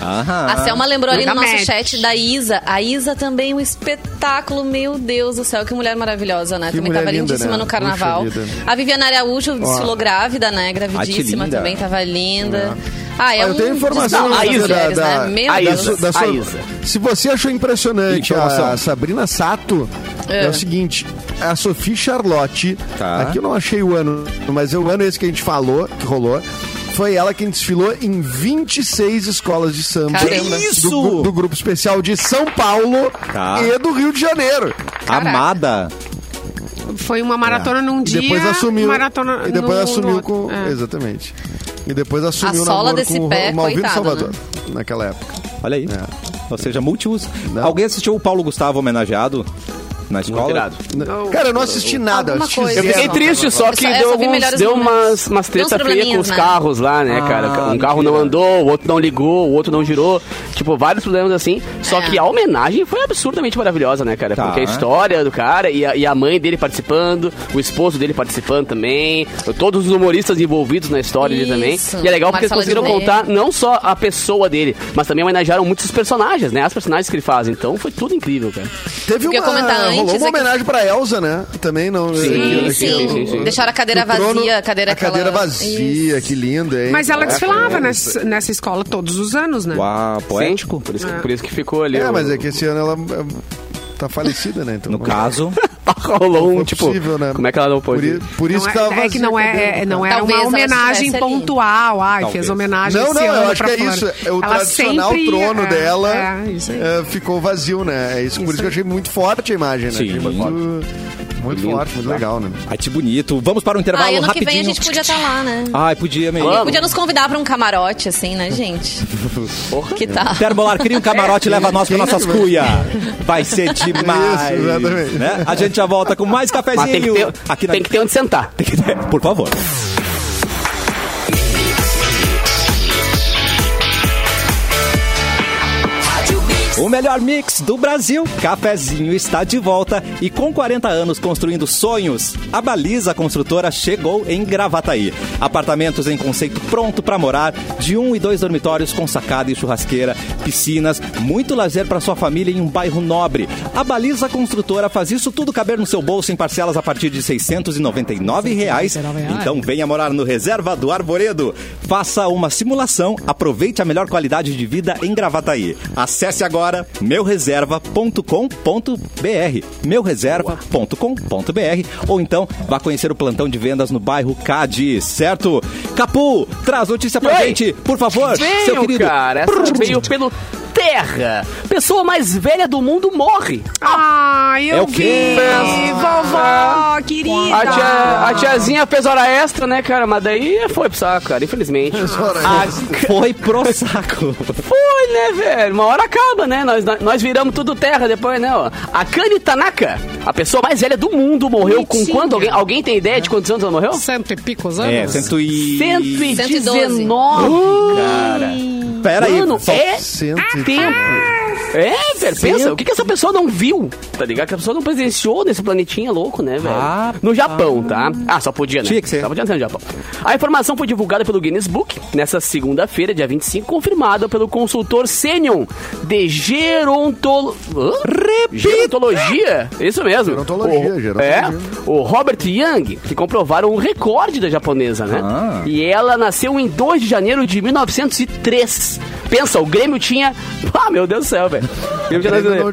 Speaker 1: Aham.
Speaker 3: A Selma lembrou ali no nosso
Speaker 2: Match.
Speaker 3: chat da Isa. A Isa também um espetáculo, meu Deus do céu, que mulher maravilhosa, né?
Speaker 5: Que
Speaker 3: também tava
Speaker 5: linda,
Speaker 3: lindíssima
Speaker 5: né?
Speaker 3: no carnaval. A Viviane Araújo desfilou grávida, né? Gravidíssima
Speaker 1: linda.
Speaker 3: também, tava linda. Ah, é
Speaker 5: eu
Speaker 3: um
Speaker 5: tenho informação
Speaker 4: a
Speaker 5: da-
Speaker 4: Isa,
Speaker 5: da,
Speaker 3: mulheres,
Speaker 5: da-
Speaker 3: né?
Speaker 4: A
Speaker 5: da su- da
Speaker 4: A
Speaker 5: sua-
Speaker 4: Isa.
Speaker 5: Se você achou impressionante
Speaker 1: Informação.
Speaker 5: a Sabrina Sato, é.
Speaker 3: É.
Speaker 5: o seguinte, a Sophie Charlotte,
Speaker 1: Tá.
Speaker 5: aqui eu não achei o ano, mas é o ano esse que a gente falou, que rolou, foi ela quem desfilou em 26 escolas de samba.
Speaker 3: Caramba.
Speaker 5: Do,
Speaker 1: Isso!
Speaker 5: do grupo especial de São Paulo
Speaker 1: Tá.
Speaker 5: e do Rio de Janeiro.
Speaker 3: Caraca.
Speaker 1: Amada.
Speaker 2: Foi uma maratona num
Speaker 5: É. E
Speaker 2: dia,
Speaker 5: depois assumiu.
Speaker 2: maratona
Speaker 5: e depois
Speaker 2: no-
Speaker 5: assumiu
Speaker 2: no
Speaker 5: com.
Speaker 2: É.
Speaker 5: Exatamente. E depois assumiu
Speaker 3: A
Speaker 5: o
Speaker 3: sola desse
Speaker 5: com
Speaker 3: pé,
Speaker 5: o Malvino
Speaker 3: coitado,
Speaker 5: Salvador.
Speaker 3: né?
Speaker 5: Naquela época.
Speaker 1: Olha aí.
Speaker 5: É.
Speaker 1: Ou seja, multiuso.
Speaker 5: Não.
Speaker 1: Alguém assistiu o Paulo Gustavo homenageado na escola?
Speaker 4: irado.
Speaker 5: Cara, eu não assisti nada.
Speaker 3: Alguma
Speaker 5: assisti
Speaker 3: coisa.
Speaker 4: Eu fiquei triste, só que deu, alguns, deu umas, umas treta feias com os
Speaker 3: né?
Speaker 4: carros lá, né,
Speaker 1: Ah,
Speaker 4: cara? Um carro
Speaker 1: mentira.
Speaker 4: não andou, o outro não ligou, o outro não girou. Tipo, vários problemas assim. Só
Speaker 3: É.
Speaker 4: que a homenagem foi absurdamente maravilhosa, né, cara?
Speaker 1: Tá.
Speaker 4: Porque a história do cara e a, e a mãe dele participando, o esposo dele participando também, todos os humoristas envolvidos na história dele também. E é legal porque eles conseguiram contar não só a pessoa dele, mas também homenagearam muitos personagens, né? As personagens que ele faz. Então foi tudo incrível, cara.
Speaker 5: Teve uma,
Speaker 3: ia comentar antes
Speaker 5: rolou uma
Speaker 3: é que-
Speaker 5: homenagem pra Elsa, né? Também não.
Speaker 4: Sim,
Speaker 5: aqui-
Speaker 4: sim,
Speaker 5: aqui-
Speaker 4: sim, sim.
Speaker 3: Deixaram a cadeira
Speaker 5: no trono,
Speaker 3: vazia, a cadeira
Speaker 5: A cadeira
Speaker 3: aquela-
Speaker 5: vazia, que linda, hein?
Speaker 2: Mas ela
Speaker 5: É,
Speaker 2: desfilava
Speaker 5: é,
Speaker 2: nessa, nessa escola todos os anos, né?
Speaker 1: Uau, poético.
Speaker 4: Por, isso, por isso que ficou ali.
Speaker 5: É,
Speaker 4: o-
Speaker 5: mas é que esse ano ela é, tá falecida, né? Então,
Speaker 1: No caso, [laughs] [laughs]
Speaker 4: Rolou um, tipo,
Speaker 5: possível, né?
Speaker 4: como é que ela não
Speaker 5: Por,
Speaker 4: pôde?
Speaker 5: i- por isso
Speaker 2: Não
Speaker 5: que
Speaker 2: é,
Speaker 5: tava
Speaker 2: é que não é, é- não era
Speaker 3: Talvez
Speaker 2: uma
Speaker 3: ela
Speaker 2: homenagem pontual. Ai,
Speaker 1: Talvez.
Speaker 2: fez homenagem
Speaker 5: Não,
Speaker 2: esse
Speaker 5: não,
Speaker 2: ano
Speaker 5: eu acho que é isso. É o
Speaker 2: Ela
Speaker 5: tradicional
Speaker 2: sempre-
Speaker 5: trono
Speaker 2: é,
Speaker 5: dela
Speaker 2: É, isso
Speaker 5: é, ficou vazio, né? É isso, por isso que eu achei muito forte a imagem, né?
Speaker 1: Sim.
Speaker 5: Achei muito, muito
Speaker 1: Lindo.
Speaker 5: forte, muito legal, né?
Speaker 1: ai que bonito. Vamos para um intervalo
Speaker 3: Ah, e ano que
Speaker 1: rapidinho.
Speaker 3: vem a gente podia estar lá, né?
Speaker 1: Ai, podia mesmo.
Speaker 4: Vamos.
Speaker 3: Podia nos convidar pra um camarote, assim, né, gente? [laughs] Que tal?
Speaker 1: Termolar, cria um camarote e leva nós para nossas
Speaker 5: que vai-
Speaker 1: cuias. Vai ser demais.
Speaker 5: Isso, exatamente.
Speaker 1: né? A gente já volta com mais
Speaker 4: Mas
Speaker 1: cafezinho.
Speaker 4: tem que, ter,
Speaker 1: aqui na...
Speaker 4: tem que ter onde sentar.
Speaker 1: Tem que ter, Por favor. O melhor mix do Brasil, Cafezinho está de volta e com 40 anos construindo sonhos, a Baliza Construtora chegou em Gravataí. Apartamentos em conceito pronto para morar, de um e dois dormitórios com sacada e churrasqueira, piscinas, muito lazer para sua família em um bairro nobre. A Baliza Construtora faz isso tudo caber no seu bolso em parcelas a partir de 699 reais. Então venha morar no Reserva do Arvoredo. Faça uma simulação, aproveite a melhor qualidade de vida em Gravataí. Acesse agora meureserva.com.br meureserva.com.br ou então vá conhecer o plantão de vendas no bairro Cádiz, certo? Capu, traz notícia pra
Speaker 4: Oi.
Speaker 1: gente, por favor, seu
Speaker 4: Veio,
Speaker 1: querido.
Speaker 4: cara. Essa veio pelo Terra. Pessoa mais velha do mundo morre.
Speaker 2: Ai, eu
Speaker 1: É o
Speaker 2: vi, vovó, querida.
Speaker 4: A, tia- a tiazinha fez hora extra, né, cara? Mas daí foi pro saco, cara, infelizmente. A-
Speaker 1: Foi pro saco. [laughs]
Speaker 4: Foi, né, velho? Uma hora acaba, né? Nós, nós viramos tudo terra depois, né? Ó. A Kani Tanaka, a pessoa mais velha do mundo, morreu com
Speaker 2: Bonitinha.
Speaker 4: quanto? Alguém, alguém tem ideia de quantos anos ela morreu?
Speaker 2: Cento e picos anos?
Speaker 1: É, cento e...
Speaker 4: 119, cara.
Speaker 1: Pera aí,
Speaker 4: Mano,
Speaker 1: só-
Speaker 4: é tempo. É, velho, pensa, o que, que essa pessoa não viu? Tá ligado? Que a pessoa não presenciou nesse planetinha louco, né, velho?
Speaker 1: Ah,
Speaker 4: no Japão, tá? Ah, só podia, né?
Speaker 1: Tinha que ser.
Speaker 4: Só podia ser no Japão. A informação foi divulgada pelo Guinness Book nessa segunda-feira, dia 25, confirmada pelo consultor sênior de gerontolo... Gerontologia. Isso mesmo.
Speaker 5: Gerontologia,
Speaker 4: o,
Speaker 5: gerontologia.
Speaker 4: É, o Robert Young, que comprovaram o recorde da japonesa, né?
Speaker 1: Ah.
Speaker 4: E ela nasceu em 2 de janeiro de 1903. Pensa, o Grêmio tinha. [laughs] Ah, meu Deus do céu, velho. O Grêmio, tinha
Speaker 5: Grêmio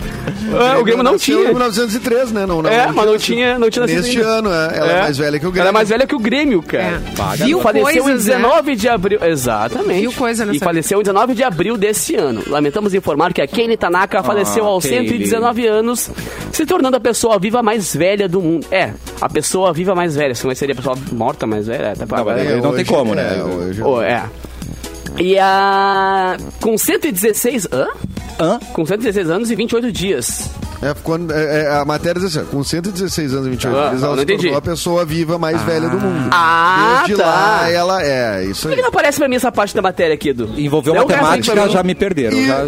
Speaker 5: não-
Speaker 4: É, o Grêmio não tinha.
Speaker 5: Em 1903, né? Não, não,
Speaker 4: É, mas não tinha, não tinha nascido
Speaker 5: Neste
Speaker 4: ainda.
Speaker 5: ano, é. ela é. mais velha que o Grêmio.
Speaker 4: Ela é mais velha que o Grêmio, cara.
Speaker 2: É.
Speaker 1: Paga
Speaker 2: Viu
Speaker 1: não.
Speaker 4: Faleceu em
Speaker 2: coisas, né?
Speaker 4: 19 de abril. Exatamente.
Speaker 2: Viu coisa
Speaker 4: E
Speaker 2: nessa-
Speaker 4: faleceu em 19 de abril desse ano. Lamentamos informar que a Kenny Tanaka faleceu aos
Speaker 1: Kaylee.
Speaker 4: 119 anos, se tornando a pessoa viva mais velha do mundo. É, a pessoa viva mais velha. Se não seria a pessoa morta mais velha, é, tá
Speaker 1: Não,
Speaker 4: é,
Speaker 1: não tem como, né?
Speaker 5: É, hoje,
Speaker 4: Oh, é. E a. Com 116. Hã?
Speaker 1: Hã?
Speaker 4: Com 116 anos e 28 dias.
Speaker 5: É, quando, é, é, a matéria diz assim, com 116 anos e 28
Speaker 4: Ah,
Speaker 5: anos,
Speaker 4: não
Speaker 5: ela se tornou a pessoa viva mais velha do mundo.
Speaker 4: Ah,
Speaker 5: Desde
Speaker 4: tá.
Speaker 5: lá, ela é, isso
Speaker 4: Por
Speaker 5: aí.
Speaker 4: que, que não aparece pra mim essa parte da matéria aqui, Edu?
Speaker 1: Envolveu
Speaker 4: resto aí
Speaker 1: matemática,
Speaker 4: mim.
Speaker 1: já me perderam.
Speaker 5: E-
Speaker 1: já-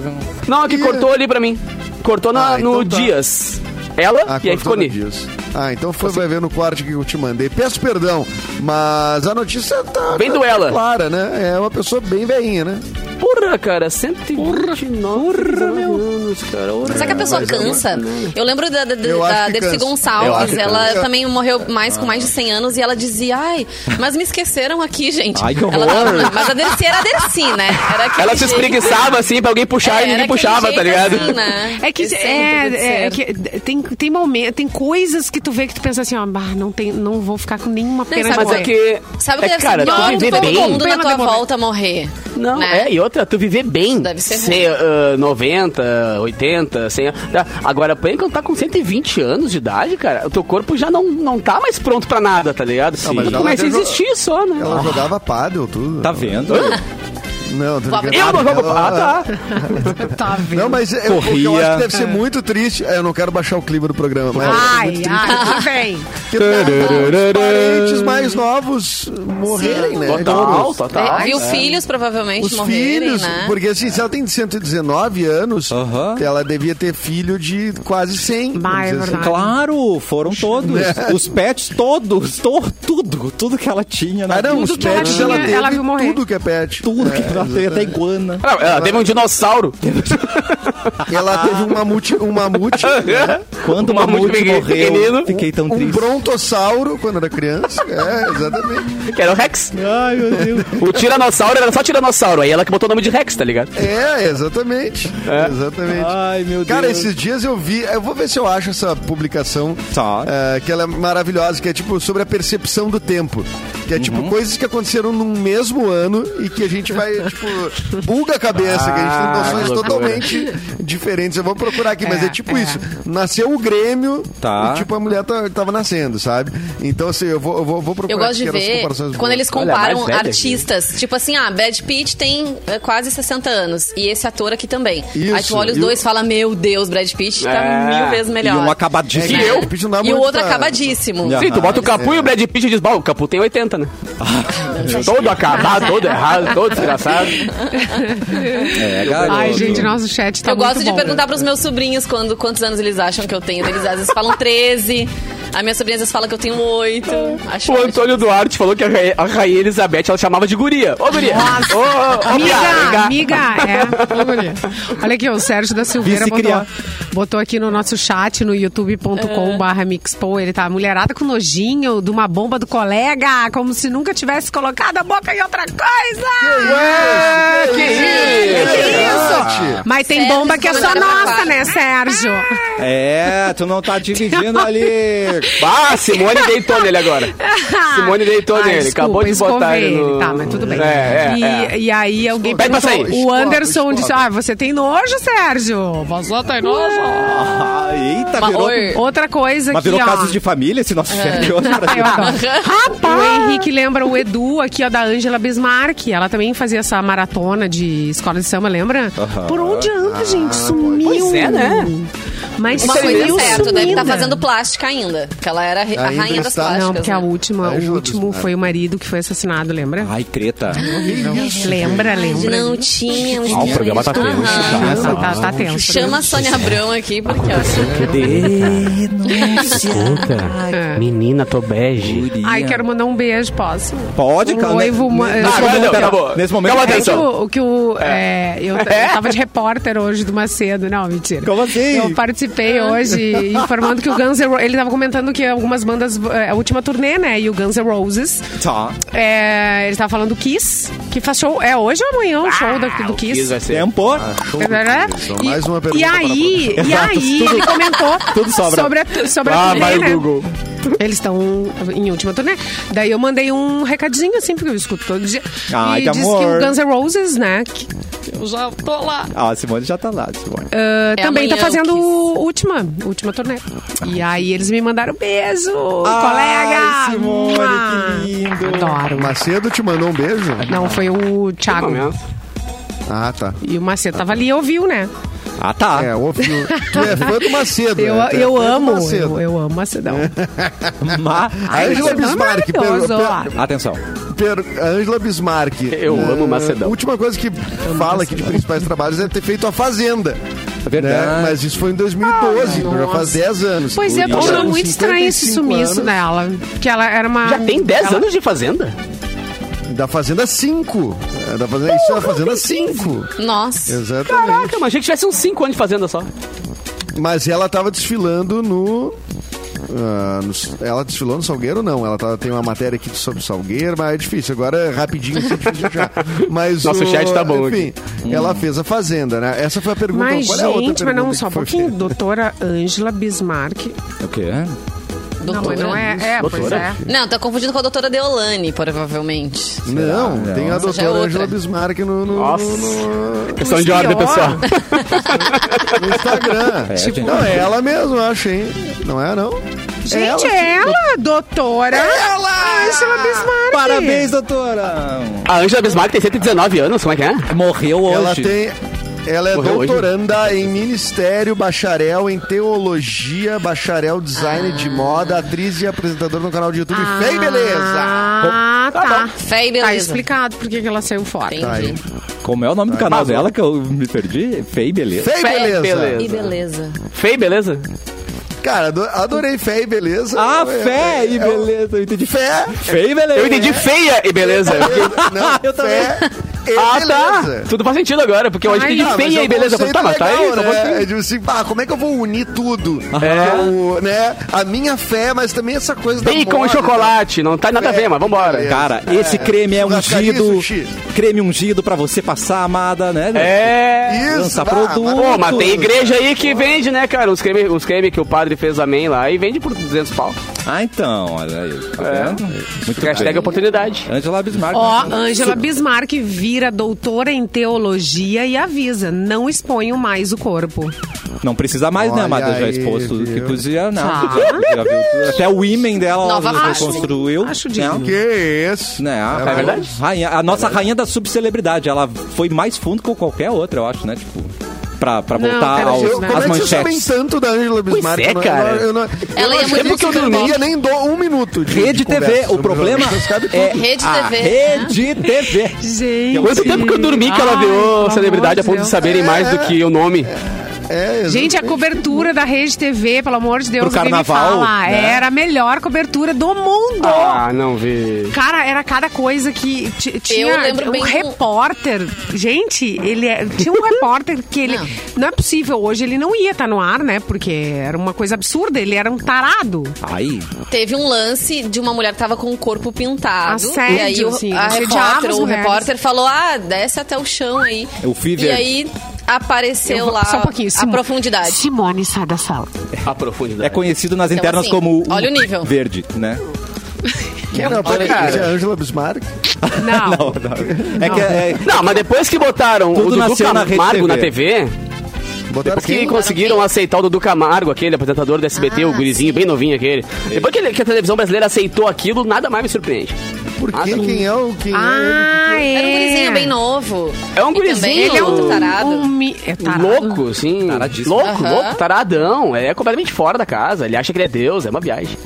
Speaker 4: Não, aqui
Speaker 5: Ih.
Speaker 4: cortou ali pra mim. Cortou na-
Speaker 5: Ah, então
Speaker 4: no
Speaker 5: tá.
Speaker 4: Dias. Ela
Speaker 5: Ah,
Speaker 4: e aí ficou
Speaker 5: cortou no
Speaker 4: Ni.
Speaker 5: Dias. Ah, então foi, vai ver no corte que eu te mandei. Peço perdão, mas a notícia tá,
Speaker 4: Bem
Speaker 5: tá
Speaker 4: do ela.
Speaker 5: clara, né? É uma pessoa bem velhinha, né?
Speaker 4: Porra, cara, 129 anos, cara. Porra.
Speaker 3: Será que a pessoa
Speaker 5: eu
Speaker 3: cansa? Eu lembro da, da,
Speaker 5: Eu
Speaker 3: da Dercy Gonçalves. Ela
Speaker 5: cansa.
Speaker 3: também morreu mais com mais de 100 anos e ela dizia, ai, mas me esqueceram aqui, gente.
Speaker 1: Ai, que
Speaker 3: Ela
Speaker 1: horror.
Speaker 3: tava- mas a Dercy era a Dercy, né? Era
Speaker 4: Ela se espreguiçava assim pra alguém puxar
Speaker 3: É,
Speaker 4: e ninguém puxava, tá ligado?
Speaker 3: assim, né?
Speaker 2: É que, é,
Speaker 3: de
Speaker 2: é,
Speaker 3: ser.
Speaker 2: que tem, tem momento, tem coisas que tu vê que tu pensa assim, ó, bah, não, tem, não vou ficar com nenhuma pena
Speaker 3: sabe
Speaker 2: de
Speaker 4: Mas é
Speaker 2: morrer.
Speaker 4: que.
Speaker 3: Sabe o que
Speaker 4: é,
Speaker 3: deve
Speaker 4: cara,
Speaker 3: ser
Speaker 4: tu
Speaker 3: Todo
Speaker 4: bem.
Speaker 3: mundo na tua volta morrer.
Speaker 4: Não,
Speaker 3: né?
Speaker 4: é, e outra, tu viver bem.
Speaker 3: Deve ser
Speaker 4: ser ah, 90, 80, 100 tá. Agora, por quando tá com 120 anos de idade, cara, o teu corpo já não, não tá mais pronto pra nada, tá ligado?
Speaker 5: Não, mas
Speaker 4: começa a existir só, né?
Speaker 5: Ela jogava pádel, tudo.
Speaker 1: Tá vendo?
Speaker 5: Não, tô brincando.
Speaker 4: Eu não jogo. Ah, tá.
Speaker 2: Tá vendo?
Speaker 5: Não, mas eu, o que eu
Speaker 1: Corria.
Speaker 5: acho que deve ser muito triste. é, Eu não quero baixar o clima do programa, mas.
Speaker 2: Ai, ai, que vem.
Speaker 5: Os parentes mais novos morrerem, né?
Speaker 4: Total,
Speaker 5: Tipo,
Speaker 4: total.
Speaker 3: É, Viu
Speaker 4: É.
Speaker 3: filhos provavelmente
Speaker 5: Os
Speaker 3: morrerem,
Speaker 5: filhos,
Speaker 3: né?
Speaker 5: porque assim, se ela tem 119 anos,
Speaker 1: Aham.
Speaker 5: ela devia ter filho de quase 100.
Speaker 2: Bah, é
Speaker 5: vamos dizer assim.
Speaker 1: Claro, foram [laughs] todos. Os pets todos, to- tudo, tudo que ela tinha. na
Speaker 5: Ah, não,
Speaker 1: vida.
Speaker 5: os
Speaker 2: que ela
Speaker 5: pets
Speaker 2: tinha,
Speaker 5: ela teve
Speaker 2: ela viu morrer.
Speaker 5: tudo que é pet.
Speaker 1: Tudo que
Speaker 5: É,
Speaker 1: ela teve, até iguana.
Speaker 4: Não, ela teve um dinossauro.
Speaker 5: Ela teve um mamute, um mamute né? [laughs]
Speaker 1: Quando o
Speaker 4: Uma
Speaker 1: mamute
Speaker 4: muito
Speaker 1: morreu,
Speaker 4: pequenino.
Speaker 1: fiquei tão
Speaker 5: um
Speaker 1: triste.
Speaker 5: brontossauro quando era criança. É, exatamente.
Speaker 4: Que era o Rex.
Speaker 1: Ai, meu Deus.
Speaker 4: O Tiranossauro era só Tiranossauro. Aí ela que botou o nome de Rex, tá ligado?
Speaker 5: É, exatamente. Exatamente.
Speaker 1: Ai, meu Deus.
Speaker 5: Cara, esses dias eu vi, eu vou ver se eu acho essa publicação,
Speaker 1: Tá.
Speaker 5: é, que ela é maravilhosa, que é tipo sobre a percepção do tempo. Que é
Speaker 1: Uhum.
Speaker 5: tipo coisas que aconteceram num mesmo ano e que a gente vai, [laughs] tipo, buga a cabeça, que a gente
Speaker 4: Ah,
Speaker 5: tem noções
Speaker 4: que loucura.
Speaker 5: totalmente diferentes. Eu vou procurar aqui, mas
Speaker 2: É,
Speaker 5: é tipo
Speaker 2: é.
Speaker 5: isso. Nasceu o Grêmio
Speaker 1: Tá.
Speaker 5: e tipo a mulher tá- tava nascendo, sabe? Então assim, eu vou, eu vou, vou procurar
Speaker 3: Eu gosto de
Speaker 5: aqui as
Speaker 3: ver
Speaker 5: comparações
Speaker 3: quando
Speaker 5: boas.
Speaker 3: eles
Speaker 4: Olha,
Speaker 3: comparam
Speaker 4: velha,
Speaker 3: artistas. Tipo assim, ah, Brad Pitt tem é, quase 60 anos. E esse ator aqui também. Aí
Speaker 5: Isso,
Speaker 3: tu olha os
Speaker 5: e
Speaker 3: dois e fala, meu Deus, Brad Pitt tá
Speaker 4: É.
Speaker 3: mil vezes
Speaker 1: E
Speaker 3: melhor.
Speaker 1: um
Speaker 5: É,
Speaker 1: acabadíssimo.
Speaker 5: que
Speaker 4: E eu?
Speaker 3: E o outro
Speaker 5: pra-
Speaker 3: acabadíssimo.
Speaker 4: Sim, tu bota o Capu e o Brad Pitt e diz, "Bah, o Capu tem 80, né? [laughs] todo acabado, todo errado, todo desgraçado.
Speaker 1: É, garoto.
Speaker 2: Ai, gente, nosso chat tá
Speaker 3: eu gosto
Speaker 2: muito
Speaker 3: de
Speaker 2: bom.
Speaker 3: perguntar pros meus sobrinhos quando, quantos anos eles acham que eu tenho. Eles às vezes falam 13. A minha sobrinha às vezes fala que eu tenho 8. Acho
Speaker 4: O Antônio Duarte falou que a Rainha, a Rainha Elizabeth ela chamava de guria. Ô, guria! Ô, ô, ô,
Speaker 2: Amiga, amiga, é. [laughs] Ô, guria. Olha aqui, o Sérgio da Silveira botou, botou aqui no nosso chat, no youtube.com barra mixpo, ele tá mulherada com nojinho de uma bomba do colega, como se nunca tivesse colocado a boca em outra coisa.
Speaker 4: Ué, que isso?
Speaker 2: Que isso? Mas tem
Speaker 3: Sérgio,
Speaker 2: bomba que é só nossa, né, Sérgio?
Speaker 1: É, tu não tá dividindo ali.
Speaker 4: Ah, Simone deitou nele agora. [laughs] Simone deitou
Speaker 2: Ah,
Speaker 4: nele.
Speaker 2: desculpa,
Speaker 4: Acabou de botar ele no...
Speaker 2: Tá, mas tudo bem.
Speaker 4: É, é,
Speaker 2: e,
Speaker 4: é.
Speaker 2: e aí alguém
Speaker 4: Pede pra sair.
Speaker 2: o Anderson disse, ah, você tem nojo, Sérgio? Você tem nojo?
Speaker 1: Ah, eita,
Speaker 3: Uma
Speaker 1: virou.
Speaker 3: or-
Speaker 2: Outra coisa
Speaker 1: Mas
Speaker 2: aqui,
Speaker 1: virou
Speaker 2: ó.
Speaker 1: casos de família esse nosso hoje. pra
Speaker 2: Eu
Speaker 1: gente.
Speaker 2: adoro. O Henrique lembra o Edu aqui, ó, da Ângela Bismarck. Ela também fazia essa maratona de escola de samba, lembra? Por onde anda, gente? Sumiu.
Speaker 4: Pois é, né?
Speaker 3: Uma
Speaker 2: Mas
Speaker 4: aí
Speaker 3: coisa é certa, deve estar
Speaker 2: sumida.
Speaker 3: fazendo plástica ainda. Porque ela era a
Speaker 5: Ainda
Speaker 3: rainha das
Speaker 5: está.
Speaker 3: plásticas.
Speaker 2: Não, porque a
Speaker 3: né?
Speaker 2: última, o último
Speaker 5: Bismarck.
Speaker 2: foi o marido que foi assassinado, lembra?
Speaker 1: Ai, treta.
Speaker 2: Lembra, lembra?
Speaker 3: Não tinha.
Speaker 4: Ah, o programa tá tenso.
Speaker 2: Nossa,
Speaker 4: Tá,
Speaker 2: tá, tá tenso.
Speaker 3: Chama a Sônia Abrão aqui, porque ó.
Speaker 2: É.
Speaker 4: Menina, tô bege.
Speaker 2: Ai, quero mandar um beijo, posso?
Speaker 1: Pode,
Speaker 2: Um
Speaker 1: cara.
Speaker 2: noivo, uma-
Speaker 1: Nesse
Speaker 2: Ah,
Speaker 1: momento,
Speaker 4: não,
Speaker 1: pera,
Speaker 4: acabou.
Speaker 1: Nesse momento,
Speaker 4: Calma,
Speaker 2: É que
Speaker 4: atenção.
Speaker 2: o, que o. é, eu, eu tava de repórter hoje do Macedo. Não, mentira.
Speaker 1: Como assim?
Speaker 2: Eu participei hoje informando que o Guns N' Roses. Ele tava comentando que algumas bandas. é, A última turnê, né? E o Guns N' Roses.
Speaker 1: Tá.
Speaker 2: é, ele tava falando do Kiss, que faz show. É hoje ou amanhã o show do, do
Speaker 4: Kiss
Speaker 2: Kiss?
Speaker 4: vai ser.
Speaker 1: Tempo.
Speaker 5: Show.
Speaker 2: Né?
Speaker 5: Então,
Speaker 2: E,
Speaker 5: mais uma pergunta
Speaker 2: e
Speaker 5: para
Speaker 2: aí, e aí [laughs] ele comentou
Speaker 1: tudo sobra.
Speaker 2: sobre a, sobre a
Speaker 4: Ah,
Speaker 2: turnê,
Speaker 4: vai o
Speaker 2: né?
Speaker 4: Google. [laughs]
Speaker 2: Eles estão em última turnê. Daí eu mandei um recadinho assim, porque eu escuto todo dia.
Speaker 1: Ai,
Speaker 2: e
Speaker 1: que
Speaker 2: disse
Speaker 1: amor.
Speaker 2: que o Guns N' Roses, né? que eu já tô lá.
Speaker 1: Ah, a Simone já tá lá, Simone.
Speaker 2: ah,
Speaker 3: É
Speaker 2: também tá
Speaker 3: o
Speaker 2: fazendo última, última turnê. E aí eles me mandaram beijo,
Speaker 1: Ai,
Speaker 2: colega.
Speaker 1: Simone,
Speaker 2: Mua.
Speaker 1: que lindo.
Speaker 2: Adoro.
Speaker 5: Macedo te mandou um beijo?
Speaker 2: Não, foi o Thiago.
Speaker 5: Ah, tá.
Speaker 2: E o Macedo tava ali e ouviu, né?
Speaker 1: Ah, tá.
Speaker 5: É, ouviu. [laughs] Tu é fã do Macedo.
Speaker 2: Eu,
Speaker 5: né? É
Speaker 2: eu amo,
Speaker 5: Macedo.
Speaker 2: eu, eu amo Macedão. [laughs]
Speaker 1: Ma-
Speaker 5: A Angela
Speaker 2: é
Speaker 5: Bismarck. per- per-
Speaker 1: Atenção.
Speaker 5: per- a Angela Bismarck.
Speaker 4: Eu
Speaker 5: eh,
Speaker 4: amo Macedão.
Speaker 5: A última coisa que fala aqui de principais trabalhos é ter feito a Fazenda.
Speaker 1: É verdade.
Speaker 5: Né? Mas isso foi em 2012, então já faz 10 anos.
Speaker 2: Pois é, achando
Speaker 5: com
Speaker 2: muito estranho esse
Speaker 5: 55
Speaker 2: sumiço
Speaker 5: anos,
Speaker 2: dela. Que ela era uma.
Speaker 4: Já tem 10
Speaker 2: ela-
Speaker 4: anos de Fazenda?
Speaker 5: Da Fazenda 5. É, Da Fazenda, isso é a Fazenda 5.
Speaker 3: Nossa.
Speaker 5: Exatamente.
Speaker 4: Caraca, mas achei que tivesse uns 5 anos de fazenda só.
Speaker 5: Mas ela tava desfilando no. ah, no- ela desfilou no Salgueiro? Não, ela tá- tem uma matéria aqui sobre Salgueiro, mas é difícil. Agora, rapidinho, assim, é difícil achar. [laughs] Mas
Speaker 4: Nosso
Speaker 5: o-
Speaker 4: chat tá bom
Speaker 5: Enfim, ela fez a Fazenda, né? Essa foi a pergunta.
Speaker 2: Mas,
Speaker 5: Qual é a outra
Speaker 2: gente, mas não, só um
Speaker 5: foi
Speaker 2: pouquinho.
Speaker 5: feita?
Speaker 2: Doutora Ângela Bismarck.
Speaker 1: O quê?
Speaker 2: Não, mas não é. É, pois
Speaker 4: Doutora?
Speaker 2: é.
Speaker 3: Não, tá confundindo com a doutora Deolane, provavelmente.
Speaker 5: Não,
Speaker 1: Não.
Speaker 5: tem a
Speaker 3: é
Speaker 5: doutora. Angela Bismarck no, no,
Speaker 4: Nossa.
Speaker 5: no-
Speaker 4: Questão de ordem, pessoal. [laughs]
Speaker 5: no Instagram.
Speaker 1: É, gente.
Speaker 5: Não, é ela mesmo, eu acho, hein? Não é, não?
Speaker 2: Gente, é ela, doutora Ângela Bismarck.
Speaker 1: Parabéns, doutora!
Speaker 4: A Angela Bismarck tem 119 anos, como é que é?
Speaker 1: Morreu hoje.
Speaker 5: Ela tem. Ela é
Speaker 4: Morreu hoje?
Speaker 5: doutoranda em Ministério, bacharel em Teologia, bacharel design de moda, atriz e apresentadora no canal de YouTube Fei Beleza.
Speaker 2: Ah, tá.
Speaker 3: Fé e
Speaker 2: Tá
Speaker 3: beleza.
Speaker 2: explicado por que ela saiu fora.
Speaker 5: Tá aí.
Speaker 1: Como é o nome do canal dela que eu me perdi? Fei, beleza.
Speaker 5: Fei
Speaker 4: Fé e
Speaker 5: Beleza.
Speaker 3: E beleza.
Speaker 4: Feio, beleza?
Speaker 5: Cara, ado- adorei Fé e Beleza.
Speaker 1: Ah,
Speaker 5: É-
Speaker 1: fé
Speaker 5: é-
Speaker 1: e beleza. Eu entendi.
Speaker 5: Fé.
Speaker 1: Fei e beleza. [laughs]
Speaker 4: Eu entendi feia e beleza.
Speaker 5: Não,
Speaker 1: Eu também.
Speaker 5: fé e
Speaker 4: Ah, tá.
Speaker 5: beleza.
Speaker 4: Tudo faz sentido agora, porque eu
Speaker 2: não,
Speaker 5: Ah, mas
Speaker 4: feia
Speaker 5: é
Speaker 4: e beleza. Eu falei, tá, mas tá aí, tá
Speaker 5: né? É tipo assim, ah, como é que eu vou unir tudo?
Speaker 4: É.
Speaker 5: O, né? A minha fé, mas também essa coisa da
Speaker 4: Bacon e chocolate, não tá nada a ver, mas vambora.
Speaker 5: É.
Speaker 1: Cara, esse creme é ungido. Creme ungido pra você passar, amada, né?
Speaker 4: É.
Speaker 5: Isso,
Speaker 1: Lança
Speaker 5: vá,
Speaker 1: produto.
Speaker 4: Pô, mas tem igreja aí que vende, né, cara? Uns creme, uns creme que o padre fez amém lá e vende por 200 pau.
Speaker 1: Ah, então, olha aí. Tá
Speaker 4: É.
Speaker 1: Muito
Speaker 4: Hashtag
Speaker 1: bem.
Speaker 4: oportunidade.
Speaker 1: Angela Bismarck.
Speaker 2: Ó, Ângela Bismarck vira doutora em teologia e avisa: não exponham mais o corpo.
Speaker 1: Não precisa mais, né,
Speaker 5: Olha
Speaker 1: amada? Já
Speaker 5: aí,
Speaker 1: expôs tudo que podia, não.
Speaker 2: Tá.
Speaker 1: Já, já viu tudo. Até o imen dela
Speaker 3: Nova
Speaker 1: ela reconstruiu.
Speaker 2: Acho
Speaker 1: né?
Speaker 2: digno.
Speaker 5: Que isso?
Speaker 1: Né, a,
Speaker 5: É
Speaker 4: verdade?
Speaker 1: Rainha, a nossa rainha da subcelebridade. Ela foi mais fundo que qualquer outra, eu acho, né? Tipo, pra, pra
Speaker 2: Não,
Speaker 1: voltar
Speaker 2: pera,
Speaker 1: aos,
Speaker 2: eu-
Speaker 5: Eu, como
Speaker 1: às
Speaker 5: é que vocês sabem
Speaker 1: manchetes.
Speaker 5: tanto da Angela Bismarck?
Speaker 4: é,
Speaker 5: Eu não-
Speaker 4: cara.
Speaker 5: Eu, não- eu,
Speaker 3: Ela
Speaker 5: não
Speaker 3: ia
Speaker 5: achei
Speaker 3: muito
Speaker 5: que eu
Speaker 3: dormir.
Speaker 5: não ia nem dou um minuto de
Speaker 1: Rede
Speaker 5: de
Speaker 1: TV,
Speaker 5: conversa
Speaker 1: o problema é.
Speaker 3: Rede
Speaker 1: a
Speaker 3: TV.
Speaker 1: Rede TV.
Speaker 2: Gente.
Speaker 4: Quanto tempo que eu dormi que ela virou celebridade a ponto de saberem mais do que o nome?
Speaker 5: É,
Speaker 2: Gente, a cobertura da Rede TV, pelo amor de Deus,
Speaker 1: Pro carnaval,
Speaker 2: fala,
Speaker 1: né?
Speaker 2: era a melhor cobertura do mundo.
Speaker 4: Ah, não vi.
Speaker 2: Cara, era cada coisa que ti- tinha
Speaker 3: lembro
Speaker 2: um
Speaker 3: bem do-
Speaker 2: repórter. Gente, ele é- tinha um repórter que ele não.
Speaker 3: Não.
Speaker 2: é possível hoje ele não ia estar no ar, né? Porque era uma coisa absurda, ele era um tarado.
Speaker 1: Aí,
Speaker 3: Teve um lance de uma mulher que tava com o corpo pintado.
Speaker 2: Assédio,
Speaker 3: e aí o,
Speaker 2: assim,
Speaker 3: a repórter, o repórter falou: ah, desce até o chão aí.
Speaker 1: O Fever.
Speaker 3: E aí apareceu
Speaker 2: Eu vou-
Speaker 3: lá
Speaker 2: só um pouquinho,
Speaker 3: a
Speaker 2: Simone.
Speaker 3: profundidade.
Speaker 2: Simone, sai da sala.
Speaker 4: A profundidade.
Speaker 1: é conhecido nas
Speaker 3: Então,
Speaker 1: internas
Speaker 3: assim,
Speaker 1: como
Speaker 3: olha o nível.
Speaker 1: verde, né?
Speaker 5: Não, peraí,
Speaker 4: cara.
Speaker 5: isso é Angela Bismarck?
Speaker 2: Não. [laughs]
Speaker 1: Não, não. É que é,
Speaker 4: Não, mas depois que botaram
Speaker 1: Tudo
Speaker 4: o Dudu
Speaker 1: nasceu na
Speaker 4: Camargo na
Speaker 1: TV.
Speaker 5: Botaram
Speaker 4: depois que
Speaker 5: quem?
Speaker 4: conseguiram aceitar o Dudu Camargo, aquele apresentador do SBT,
Speaker 3: Ah,
Speaker 4: o gurizinho bem novinho aquele. Depois que, ele- que a televisão brasileira aceitou aquilo, nada mais me surpreende.
Speaker 5: Por
Speaker 4: Ah,
Speaker 5: quê?
Speaker 4: não.
Speaker 5: Quem é o... Quem
Speaker 2: Ah, é.
Speaker 3: Era um gurizinho bem novo.
Speaker 4: É um
Speaker 3: E
Speaker 4: gurizinho. Ele é um-
Speaker 3: outro tarado.
Speaker 2: Um mi- é tarado.
Speaker 4: Louco.
Speaker 1: Taradíssimo.
Speaker 4: Louco,
Speaker 3: Aham.
Speaker 4: louco, taradão. É completamente fora da casa. Ele acha que ele é Deus, é uma viagem.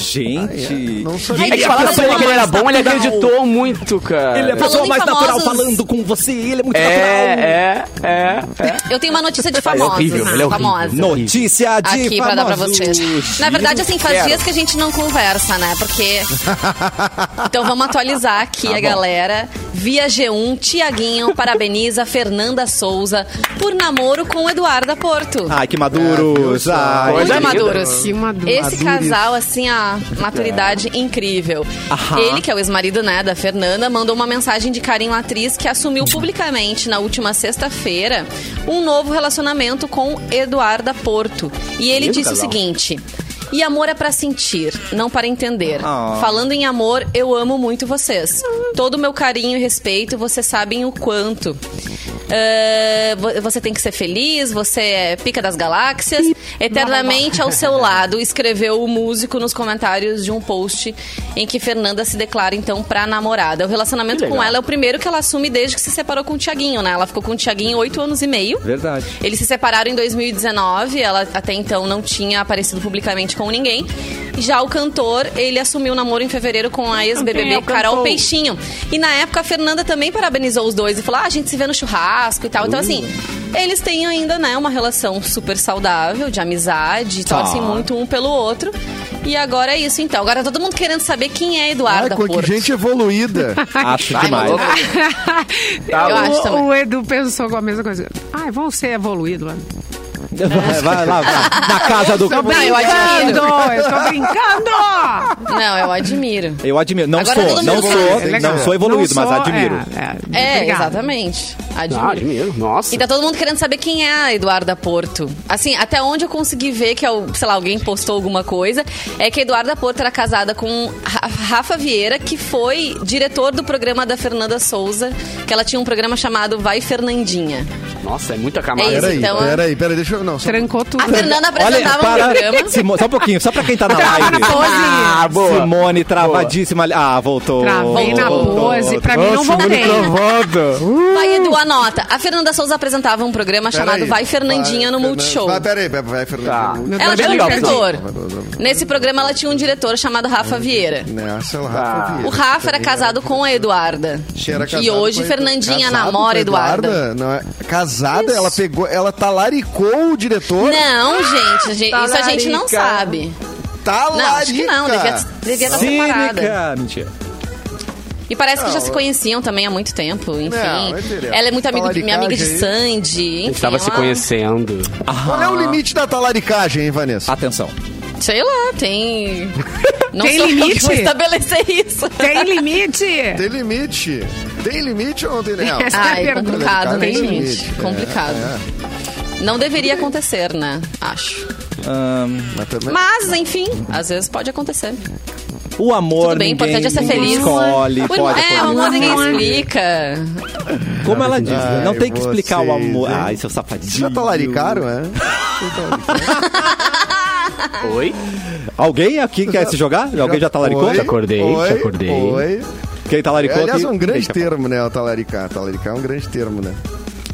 Speaker 1: Gente.
Speaker 5: Não sabia.
Speaker 4: É que
Speaker 3: Ele é
Speaker 4: falaram pra ele que ele era bom, ele
Speaker 1: natural.
Speaker 4: acreditou muito, cara.
Speaker 1: Ele é a pessoa mais natural
Speaker 3: famosos-
Speaker 1: falando com você, ele é muito natural.
Speaker 4: É, é, é, é.
Speaker 3: Eu tenho uma notícia de
Speaker 4: é
Speaker 3: famosos.
Speaker 4: horrível, ele é.
Speaker 1: Notícia de
Speaker 3: Aqui pra dar pra
Speaker 1: famosos.
Speaker 3: vocês. Na verdade, assim, faz
Speaker 1: Quero.
Speaker 3: dias que a gente não conversa, né? Porque. [laughs] Então vamos atualizar aqui
Speaker 1: Tá
Speaker 3: a galera. Via G1, Tiaguinho parabeniza Fernanda Souza por namoro com Eduarda Porto.
Speaker 1: Ai, que maduros.
Speaker 5: É?
Speaker 1: Ai,
Speaker 3: Muito maduros.
Speaker 2: Que maduro.
Speaker 3: Esse casal, assim, a maturidade incrível.
Speaker 1: Aham.
Speaker 3: Ele, que é o ex-marido, né, da Fernanda, mandou uma mensagem de carinho à atriz que assumiu publicamente na última sexta-feira um novo relacionamento com Eduarda Porto. E ele
Speaker 4: Lindo
Speaker 3: disse
Speaker 4: casal.
Speaker 3: o seguinte. E amor é pra sentir, não para entender.
Speaker 1: Ah.
Speaker 3: Falando em amor, eu amo muito vocês. Todo o meu carinho e respeito, vocês sabem o quanto. Vo- você tem que ser feliz, você é pica das galáxias. Eternamente ao seu [laughs] lado, escreveu o músico nos comentários de um post em que Fernanda se declara então pra namorada. O relacionamento com ela é o primeiro que ela assume desde que se separou com o Tiaguinho, né? Ela ficou com o Tiaguinho oito anos e meio.
Speaker 1: Verdade.
Speaker 3: Eles se separaram em 2019, ela até então não tinha aparecido publicamente com ninguém. Já o cantor, ele assumiu o namoro em fevereiro com a
Speaker 4: é
Speaker 3: ex-BBB Carol
Speaker 4: cantor?
Speaker 3: Peixinho. E na época a Fernanda também parabenizou os dois e falou: ah, a gente se vê no churrasco e tal. Então, assim, eles têm ainda, né, uma relação super saudável, de amizade, torcem
Speaker 1: Ah.
Speaker 3: muito um pelo outro. E agora é isso, então. Agora todo mundo querendo saber quem é Eduardo
Speaker 5: Ai, que gente evoluída. [laughs]
Speaker 1: Acho
Speaker 3: Ai,
Speaker 1: demais.
Speaker 3: maluco.
Speaker 4: Tá
Speaker 3: Eu
Speaker 2: o,
Speaker 3: acho também.
Speaker 2: o Edu pensou com a mesma coisa. Ai, vão ser evoluídos lá.
Speaker 1: Vai, vai lá, vai. Na casa do.
Speaker 3: Não, eu admiro.
Speaker 2: Brincando, eu tô brincando!
Speaker 3: Não, eu admiro.
Speaker 1: Eu admiro. Não
Speaker 3: Agora
Speaker 1: sou, não sou.
Speaker 2: Legal.
Speaker 1: não sou evoluído,
Speaker 2: Não
Speaker 1: mas
Speaker 2: sou,
Speaker 1: admiro.
Speaker 2: É, é,
Speaker 3: É, exatamente. Admiro.
Speaker 4: Ah, admiro. Nossa.
Speaker 3: E tá todo mundo querendo saber quem é a Eduarda Porto. Assim, até onde eu consegui ver que, é sei lá, alguém postou alguma coisa, é que a Eduarda Porto era casada com Ra- Rafa Vieira, que foi diretor do programa da Fernanda Souza, que ela tinha um programa chamado Vai Fernandinha.
Speaker 4: Nossa, é muita camada.
Speaker 3: É isso,
Speaker 5: Peraí,
Speaker 3: então,
Speaker 5: peraí, peraí, deixa eu. Não, só-
Speaker 2: Trancou tudo.
Speaker 3: A Fernanda apresentava um
Speaker 1: para.
Speaker 3: programa. [laughs]
Speaker 1: Simo- só um pouquinho, só pra quem tá na live.
Speaker 4: Ah, boa.
Speaker 1: Simone travadíssima ali. Ah, voltou.
Speaker 2: Travei na pose. Pra mim, não voltei.
Speaker 3: Vai, Edu, anota. A Fernanda Souza apresentava um programa chamado
Speaker 5: Peraí.
Speaker 3: Vai Fernandinha no
Speaker 5: Vai,
Speaker 3: Multishow.
Speaker 5: Vai, peraí, vai, Fernanda.
Speaker 4: Tá.
Speaker 3: Ela
Speaker 2: Deus,
Speaker 3: tinha um
Speaker 4: legal,
Speaker 3: diretor. Nesse programa ela tinha um diretor chamado Rafa Vieira.
Speaker 5: Nessa, ela
Speaker 4: Tá.
Speaker 5: Rafa
Speaker 3: O
Speaker 5: Vieira.
Speaker 3: Rafa era casado com a Eduarda.
Speaker 5: Casado
Speaker 3: E hoje Fernandinha
Speaker 5: casado
Speaker 3: namora Eduarda.
Speaker 5: Não é? Casada, ela pegou, ela talaricou o diretor.
Speaker 3: Não, gente, gente- isso a gente não sabe.
Speaker 5: Talarica.
Speaker 3: Não, acho que não, devia, devia estar separada.
Speaker 1: Cínica. Mentira.
Speaker 3: E parece que já
Speaker 5: Não,
Speaker 3: se conheciam também há muito tempo, enfim.
Speaker 5: Não, não
Speaker 3: ela é muito amigo, minha amiga de Sandy,
Speaker 4: A
Speaker 3: enfim.
Speaker 4: gente tava se
Speaker 3: ela-
Speaker 4: conhecendo.
Speaker 5: Qual é o limite da talaricagem, hein, Vanessa?
Speaker 1: Atenção.
Speaker 3: Sei lá, tem... [laughs] Não
Speaker 2: Tem
Speaker 3: sou [laughs] eu que
Speaker 2: limite?
Speaker 3: vou estabelecer isso.
Speaker 2: Tem limite?
Speaker 5: Tem limite? Tem limite ou não [laughs] tem limite?
Speaker 2: Essa é a
Speaker 3: Ai,
Speaker 2: pergunta.
Speaker 3: complicado,
Speaker 5: Tem limite.
Speaker 3: limite.
Speaker 5: É,
Speaker 3: Complicado. Não deveria acontecer, né? Acho.
Speaker 1: Ahn,
Speaker 5: Mas também-
Speaker 3: Mas, enfim, às vezes pode acontecer.
Speaker 1: o amor,
Speaker 3: Tudo bem, o
Speaker 1: ninguém,
Speaker 3: importante é ser
Speaker 1: ninguém
Speaker 3: feliz.
Speaker 1: escolhe,
Speaker 3: O-
Speaker 1: pode
Speaker 3: é, o amor ninguém explica.
Speaker 1: Como ela diz,
Speaker 5: Ai,
Speaker 1: não tem que explicar o
Speaker 5: vocês,
Speaker 1: amor.
Speaker 5: hein?
Speaker 1: Ai, seu safadinho.
Speaker 5: já talaricaram, é?
Speaker 4: Oi?
Speaker 1: Alguém aqui quer se jogar? Alguém já talaricou?
Speaker 5: Oi?
Speaker 4: Já acordei,
Speaker 5: Oi?
Speaker 4: já acordei.
Speaker 5: Oi?
Speaker 1: Quem talaricou
Speaker 5: Aliás,
Speaker 1: aqui?
Speaker 5: é um grande
Speaker 1: Deixa.
Speaker 5: termo, né? O talaricar. Talaricar é um grande termo, né?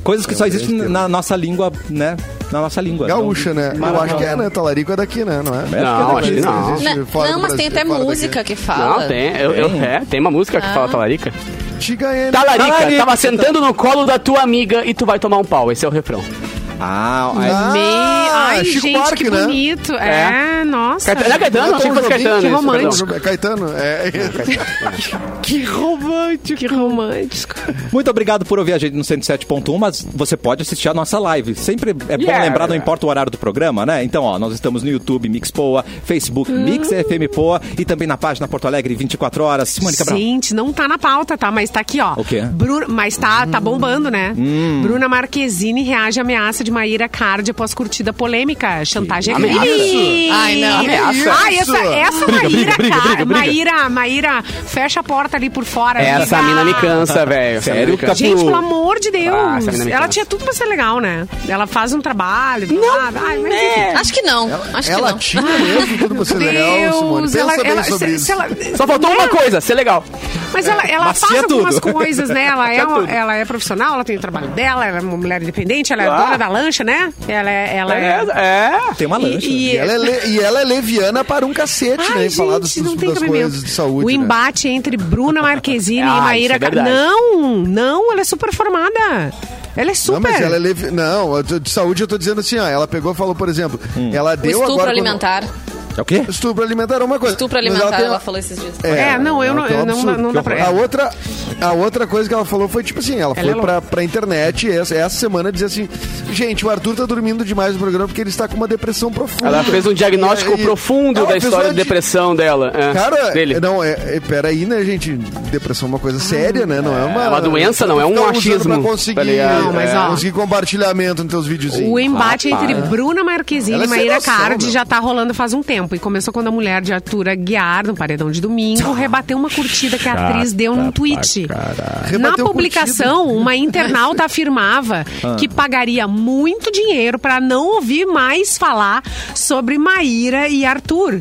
Speaker 1: Coisas que
Speaker 5: É
Speaker 1: só
Speaker 5: um
Speaker 1: existem
Speaker 5: grande termo.
Speaker 1: na nossa língua, né? Na nossa língua.
Speaker 5: Gaúcha,
Speaker 1: Não-
Speaker 5: né? Eu acho que é, né? Talarico é daqui, né? Não é?
Speaker 4: Não, acho que não.
Speaker 5: Existe
Speaker 3: Não, não,
Speaker 5: do
Speaker 3: mas tem até
Speaker 5: daqui.
Speaker 3: música que fala.
Speaker 4: Não, tem. Eu, eu- é, tem uma música que fala talarica.
Speaker 5: Te ganhei.
Speaker 4: Talarica,
Speaker 1: Talarica.
Speaker 4: tava sentando no colo da tua amiga e tu vai tomar um pau. Esse é o refrão.
Speaker 1: Ah, ai,
Speaker 5: Ah,
Speaker 2: Me... Ai,
Speaker 5: Chico
Speaker 2: gente,
Speaker 5: Buarque,
Speaker 2: que
Speaker 5: né?
Speaker 2: bonito. É, nossa.
Speaker 4: Caetano, não é Caetano?
Speaker 5: Não,
Speaker 4: Achei que fosse
Speaker 5: Jobim,
Speaker 4: Caetano.
Speaker 2: que romântico.
Speaker 5: É Caetano, é. [laughs]
Speaker 1: que romântico.
Speaker 2: Que romântico.
Speaker 1: Muito obrigado por ouvir a gente no 107.1, mas você pode assistir a nossa live. Sempre é bom
Speaker 4: Yeah.
Speaker 1: lembrar, não importa o horário do programa, né? Então, ó, nós estamos no YouTube Mix Poa, Facebook Mix FM Poa e também na página Porto Alegre 24 horas. Simone Cabral.
Speaker 2: Gente, não tá na pauta, tá? Mas tá aqui, ó.
Speaker 1: O quê?
Speaker 2: Mas tá, tá bombando, né?
Speaker 1: Hum.
Speaker 2: Bruna Marquezine reage à ameaça de Maíra Card após curtida polêmica. Chantagem é
Speaker 4: Ameaça?
Speaker 2: crime.
Speaker 3: Ai, não.
Speaker 4: Ameaça?
Speaker 2: Ai, essa, essa
Speaker 1: Briga,
Speaker 2: Maíra,
Speaker 1: briga, briga,
Speaker 2: Card-
Speaker 1: briga, briga.
Speaker 2: Maíra, Maíra, fecha a porta ali por fora.
Speaker 4: Essa
Speaker 2: amiga.
Speaker 4: mina me cansa, velho.
Speaker 1: Sério. Capu?
Speaker 2: Gente, pelo amor de Deus.
Speaker 4: Ah, essa mina me
Speaker 2: ela tinha tudo pra ser legal, né? Ela faz um trabalho. Não, Ai, mas enfim.
Speaker 3: Acho que não. Acho que
Speaker 5: Ela
Speaker 3: não.
Speaker 5: tinha mesmo tudo pra ser legal, Simone.
Speaker 2: Deus,
Speaker 5: Pensa
Speaker 2: ela,
Speaker 5: bem
Speaker 2: ela,
Speaker 5: sobre
Speaker 2: se-
Speaker 5: isso.
Speaker 2: se ela-
Speaker 4: Só faltou uma coisa, ser legal.
Speaker 2: Mas ela, ela
Speaker 1: Mas
Speaker 2: faz algumas coisas, né? Ela [laughs] é, ela é profissional, ela tem o trabalho dela, ela é uma mulher independente, ela é
Speaker 4: Ah.
Speaker 2: dona da lancha, né? Ela é. Ela é,
Speaker 4: É, é.
Speaker 1: Tem uma lancha.
Speaker 2: E-
Speaker 5: E ela, é le- e ela é leviana para um cacete,
Speaker 2: Ai,
Speaker 5: né? Em falar dos,
Speaker 2: gente, não tem
Speaker 5: das coisas de saúde.
Speaker 2: O
Speaker 5: né?
Speaker 2: embate entre Bruna Marquezine [laughs]
Speaker 4: Ah,
Speaker 2: e Maíra...
Speaker 4: isso é verdade.
Speaker 2: não, não, ela é super formada. Ela é
Speaker 5: Não,
Speaker 2: super.
Speaker 5: mas ela é levi... Não, de saúde eu tô dizendo assim, ó. Ela pegou e falou, por exemplo, ela
Speaker 3: O
Speaker 5: deu
Speaker 3: estupro
Speaker 5: agora... quando-
Speaker 3: alimentar.
Speaker 1: É o quê?
Speaker 5: Estupro alimentar é uma coisa.
Speaker 3: Estupro alimentar,
Speaker 5: tem-
Speaker 3: ela falou esses dias.
Speaker 2: É, não, eu não-
Speaker 5: que é um
Speaker 2: eu não-
Speaker 5: absurdo.
Speaker 2: não dá pra-
Speaker 5: A outra, a outra coisa que ela falou foi tipo assim, ela,
Speaker 2: Ela
Speaker 5: foi
Speaker 2: é
Speaker 5: pra, pra internet essa, essa semana dizer assim, gente, o Arthur tá dormindo demais no programa porque ele está com uma depressão profunda.
Speaker 4: Ela fez um diagnóstico
Speaker 5: E
Speaker 4: profundo
Speaker 5: Ela
Speaker 4: da história de depressão dela. é,
Speaker 5: Cara,
Speaker 4: dele.
Speaker 5: não, é, é, peraí, né, gente? Depressão é uma coisa séria, né? Não é uma...
Speaker 4: é uma doença, não é um
Speaker 5: Ficar usando
Speaker 4: achismo,
Speaker 5: Pra conseguir,
Speaker 4: tá ligado?
Speaker 2: Não, mas,
Speaker 5: é,
Speaker 2: ó.
Speaker 5: conseguir compartilhamento nos teus videozinhos.
Speaker 2: O embate
Speaker 4: Rapaz.
Speaker 2: entre Bruna Marquezine
Speaker 5: Ela é
Speaker 2: e Maíra
Speaker 5: noção,
Speaker 2: Card
Speaker 5: meu.
Speaker 2: já tá rolando faz um tempo. E começou quando a mulher de Arthur Aguiar, no Paredão de Domingo, rebateu uma curtida que a atriz deu num tweet. Na publicação, uma internauta [laughs] afirmava que pagaria muito dinheiro pra não ouvir mais falar sobre Maíra e Arthur.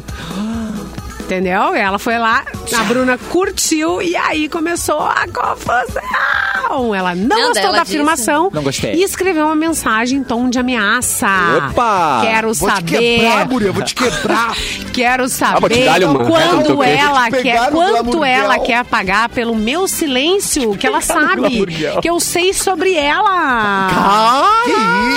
Speaker 2: Entendeu? Ela foi lá, a Bruna curtiu e aí começou a confusão. Ela não,
Speaker 3: Não,
Speaker 2: gostou da
Speaker 3: disse.
Speaker 2: afirmação.
Speaker 1: Não gostei.
Speaker 2: E escreveu uma mensagem em tom de ameaça.
Speaker 1: Opa!
Speaker 2: Quero
Speaker 5: Vou te
Speaker 2: saber.
Speaker 5: quebrar, guria, vou te quebrar. [laughs]
Speaker 2: Quero
Speaker 4: vou te
Speaker 2: saber
Speaker 4: dar-lhe uma-
Speaker 2: quanto ela
Speaker 5: te
Speaker 2: quer, quanto ela quer pagar pelo meu silêncio, que ela sabe que eu sei sobre ela.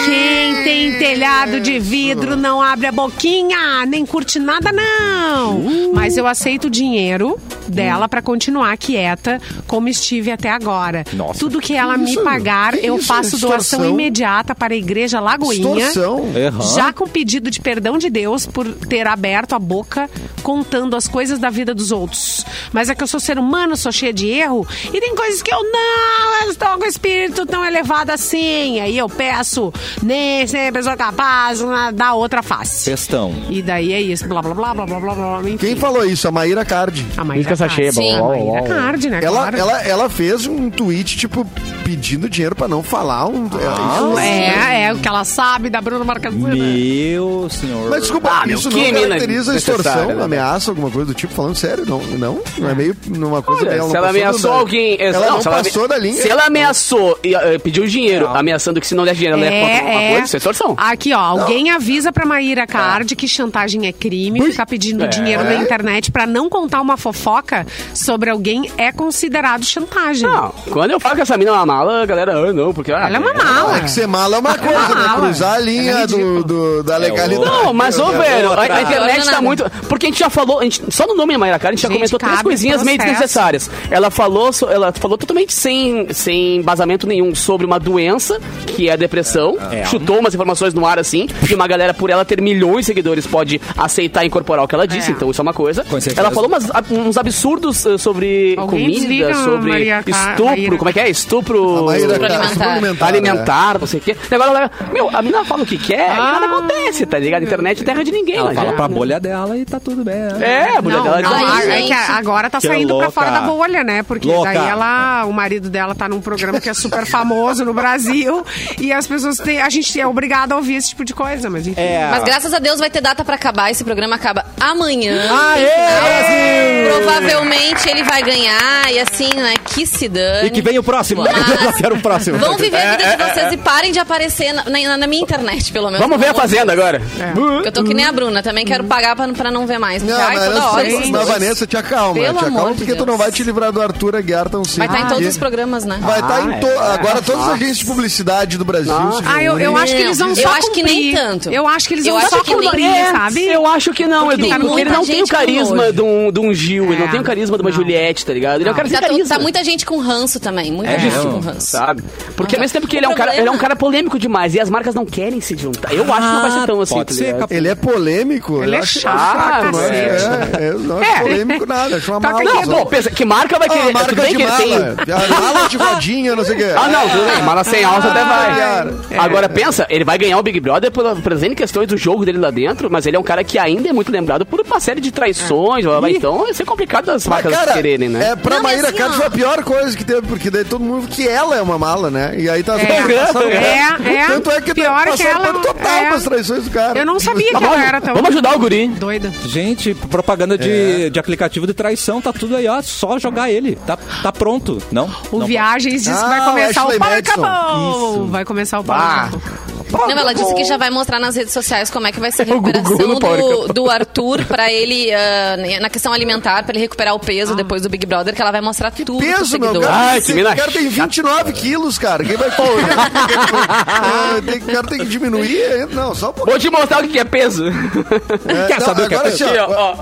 Speaker 2: Quem tem telhado de vidro não abre a boquinha, nem curte nada não.
Speaker 5: Uh.
Speaker 2: Mas eu aceito o dinheiro dela pra continuar quieta como estive até agora.
Speaker 1: Nossa.
Speaker 2: Tudo que ela me
Speaker 5: isso?
Speaker 2: pagar,
Speaker 5: Que
Speaker 2: eu
Speaker 5: isso?
Speaker 2: faço doação
Speaker 5: Extorsão?
Speaker 2: imediata para a igreja Lagoinha.
Speaker 5: Extorsão.
Speaker 1: Aham.
Speaker 2: Já com pedido de perdão de Deus por ter aberto a boca contando as coisas da vida dos outros. Mas é que eu sou ser humano, sou cheia de erro e tem coisas que eu não eu estou com o espírito tão elevado assim. Aí eu peço, nem sempre sou capaz da outra face.
Speaker 1: Questão.
Speaker 2: E daí é isso, blá blá blá blá blá blá blá. Enfim.
Speaker 5: Quem falou isso? A Maíra Cardi.
Speaker 2: A Maíra
Speaker 4: Música
Speaker 2: Card.
Speaker 4: sachê,
Speaker 3: Sim.
Speaker 2: Maíra
Speaker 4: blá.
Speaker 2: Card, né?
Speaker 5: Ela,
Speaker 2: claro.
Speaker 5: ela, ela fez um tweet, tipo, pedindo dinheiro pra não falar um. é,
Speaker 2: É, é o que ela sabe da Bruna Marquezine.
Speaker 1: Meu senhor.
Speaker 5: Mas desculpa,
Speaker 4: Ah,
Speaker 5: isso não caracteriza extorsão,
Speaker 4: né?
Speaker 5: ameaça, alguma coisa do tipo, falando sério? Não, não, não é meio numa coisa
Speaker 4: Olha,
Speaker 5: dela.
Speaker 4: se ela ameaçou alguém.
Speaker 5: Ela não,
Speaker 4: se ela
Speaker 5: passou da linha.
Speaker 4: Se ela ameaçou e eh, pediu dinheiro, ameaçando que se não der dinheiro, ela ia contra alguma coisa, isso é extorsão.
Speaker 2: Aqui, ó, alguém avisa pra Maíra Card que chantagem é crime, ficar pedindo
Speaker 4: É.
Speaker 2: dinheiro na internet pra não contar uma fofoca sobre alguém é considerado chantagem.
Speaker 4: Não, quando eu falo que essa mina é uma mala, a galera, ah, não, porque. ah,
Speaker 2: Ela é uma
Speaker 5: Não,
Speaker 2: mala.
Speaker 5: é que ser mala é uma coisa, né?
Speaker 2: mala.
Speaker 5: Cruzar a
Speaker 2: Ela
Speaker 5: linha
Speaker 2: é
Speaker 5: do, do- da legalidade.
Speaker 4: Não, mas ô,
Speaker 5: É
Speaker 4: velho, a, a internet tá muito. Porque a gente já falou, a gente, só no nome da Mayra Cara, a gente, já
Speaker 2: Gente,
Speaker 4: comentou três coisinhas meio
Speaker 2: processo.
Speaker 4: desnecessárias. Ela falou, ela falou totalmente sem, sem embasamento nenhum sobre uma doença, que é a depressão.
Speaker 1: É.
Speaker 4: Chutou umas informações no ar assim, que uma galera, por ela ter milhões de seguidores, pode aceitar e incorporar o que ela disse,
Speaker 2: É.
Speaker 4: então isso é uma coisa.
Speaker 1: Com certeza.
Speaker 4: Ela falou umas- uns absurdos eh, sobre
Speaker 2: Alguém
Speaker 4: comida, sobre
Speaker 2: Maria
Speaker 4: estupro,
Speaker 2: Maíra.
Speaker 4: como é que é? Estupro.
Speaker 5: A Maíra
Speaker 3: Supra
Speaker 5: Ca-
Speaker 3: alimentar.
Speaker 5: suplementar,
Speaker 4: alimentar, não sei o quê. E agora, ela- meu, a menina fala o que quer e nada acontece, tá ligado? Internet é terra de ninguém,
Speaker 1: Ela
Speaker 4: mas
Speaker 1: fala
Speaker 4: é,
Speaker 1: pra
Speaker 4: né?
Speaker 1: bolha dela e tá tudo bem. né?
Speaker 4: É, a mulher
Speaker 2: Não,
Speaker 4: dela
Speaker 2: não,
Speaker 3: Ai,
Speaker 2: a- é que agora tá
Speaker 1: Que
Speaker 2: saindo pra
Speaker 1: louca.
Speaker 2: fora da bolha, né? Porque
Speaker 1: Louca.
Speaker 2: daí ela, o marido dela tá num programa que é super famoso no Brasil e as pessoas têm, a gente é obrigado a ouvir esse tipo de coisa, mas enfim.
Speaker 1: É.
Speaker 3: Mas graças a Deus vai ter data pra acabar. Esse programa acaba amanhã.
Speaker 1: Aê, Brasil!
Speaker 3: Provavelmente ele vai ganhar e assim, né? Que se dane.
Speaker 1: E que vem o próximo.
Speaker 3: Mas [laughs]
Speaker 1: Eu quero o próximo.
Speaker 3: Vão viver
Speaker 4: É,
Speaker 3: a vida de vocês e parem de aparecer na, na- na minha internet, pelo menos.
Speaker 4: Vamos ver a Fazenda agora.
Speaker 3: Porque Eu tô que nem a Bruna, também quero pagar pra, pra não ver mais.
Speaker 5: Não,
Speaker 3: ai, toda hora.
Speaker 5: mas, mas. Vanessa, te acalma.
Speaker 3: Pelo
Speaker 5: te acalma porque tu
Speaker 3: Deus.
Speaker 5: não vai te livrar do Arthur Aguiar tão cedo.
Speaker 3: Vai estar em todos
Speaker 5: Porque
Speaker 3: os programas, né?
Speaker 5: Vai estar
Speaker 4: Ah,
Speaker 5: em to...
Speaker 4: é.
Speaker 5: Agora todas as agências de publicidade do Brasil
Speaker 2: Ah, eu, eu acho que eles vão
Speaker 3: Eu
Speaker 2: só
Speaker 3: acho que nem tanto.
Speaker 2: Eu acho que eles
Speaker 3: Eu
Speaker 2: vão só cumprir,
Speaker 3: É,
Speaker 2: sabe?
Speaker 4: Eu acho que não, Edu.
Speaker 3: tem
Speaker 4: Porque ele não tem o
Speaker 3: com
Speaker 4: carisma de um, de um Gil, ele não
Speaker 2: É.
Speaker 4: tem o carisma de uma
Speaker 2: Não.
Speaker 4: Juliette, tá ligado? Ele é um cara sem
Speaker 3: Tá,
Speaker 4: carisma.
Speaker 3: tá muita gente com ranço também. Muita
Speaker 1: É,
Speaker 3: gente
Speaker 1: não.
Speaker 3: com ranço.
Speaker 4: Sabe? Porque ao mesmo tempo que ele é, um cara, ele é um cara polêmico demais e as marcas não querem se juntar. Eu acho que não vai ser tão assim,
Speaker 1: pode
Speaker 4: tá
Speaker 1: ser.
Speaker 5: Ele é polêmico.
Speaker 2: Ele
Speaker 5: eu
Speaker 2: é
Speaker 5: acho
Speaker 2: chato,
Speaker 5: não é, é, é, não
Speaker 4: É.
Speaker 5: é polêmico nada. Acho uma
Speaker 2: Tá
Speaker 5: mala. só.
Speaker 4: Pô, pensa, que marca vai
Speaker 5: Ah,
Speaker 4: querer?
Speaker 5: marca
Speaker 4: tudo bem
Speaker 5: de
Speaker 4: que ele tem...
Speaker 5: mala. Mala de rodinha, não sei o quê.
Speaker 4: Ah, não, tudo bem. Mala sem alça até vai. Agora pensa, ele vai ganhar o Big Brother por, N questões do jogo dele lá dentro, mas ele é um cara que ainda é muito lembrado por uma série de traições. Blá, blá. Então vai ser complicado as marcas
Speaker 5: cara,
Speaker 4: quererem, né?
Speaker 5: é, pra
Speaker 3: Não,
Speaker 5: Maíra
Speaker 3: assim,
Speaker 5: Card
Speaker 3: ó.
Speaker 5: foi a pior coisa que teve, porque daí todo mundo que ela é uma mala, né? E aí tá
Speaker 2: É, é.
Speaker 5: Tanto é que
Speaker 2: Pior
Speaker 5: tá
Speaker 2: que ela-
Speaker 5: total
Speaker 2: é.
Speaker 5: as traições do cara.
Speaker 2: Eu não sabia que
Speaker 4: Tá,
Speaker 2: ela
Speaker 4: vamos,
Speaker 2: era tão
Speaker 4: vamos ajudar o guri.
Speaker 2: doida.
Speaker 1: Gente, propaganda de, de aplicativo de traição, tá tudo aí, ó. Só jogar ele. Tá, tá pronto. Não?
Speaker 2: O
Speaker 1: não.
Speaker 2: Viagens disse que vai
Speaker 5: Ah,
Speaker 2: começar
Speaker 5: o
Speaker 2: o. Acabou.
Speaker 1: Isso.
Speaker 2: Vai começar o
Speaker 5: Ah.
Speaker 2: Para.
Speaker 3: Não, ela disse que já vai mostrar nas redes sociais como é que vai ser a [laughs]
Speaker 4: O
Speaker 3: recuperação do, do Arthur pra ele, ah, na questão alimentar, pra ele recuperar o peso depois do Big Brother, que ela vai mostrar tudo pros
Speaker 5: Peso, meu. Cara,
Speaker 4: Ai,
Speaker 5: esse
Speaker 4: que mina
Speaker 5: cara tem 29 quilos, cara. Quem vai pôr? [laughs] É, O cara tem que diminuir? Não, só um pouquinho.
Speaker 4: Vou te mostrar o que é peso.
Speaker 5: É,
Speaker 1: Quer
Speaker 5: não,
Speaker 1: saber o que é
Speaker 5: agora,
Speaker 1: peso?
Speaker 5: assim, ó,
Speaker 4: ó.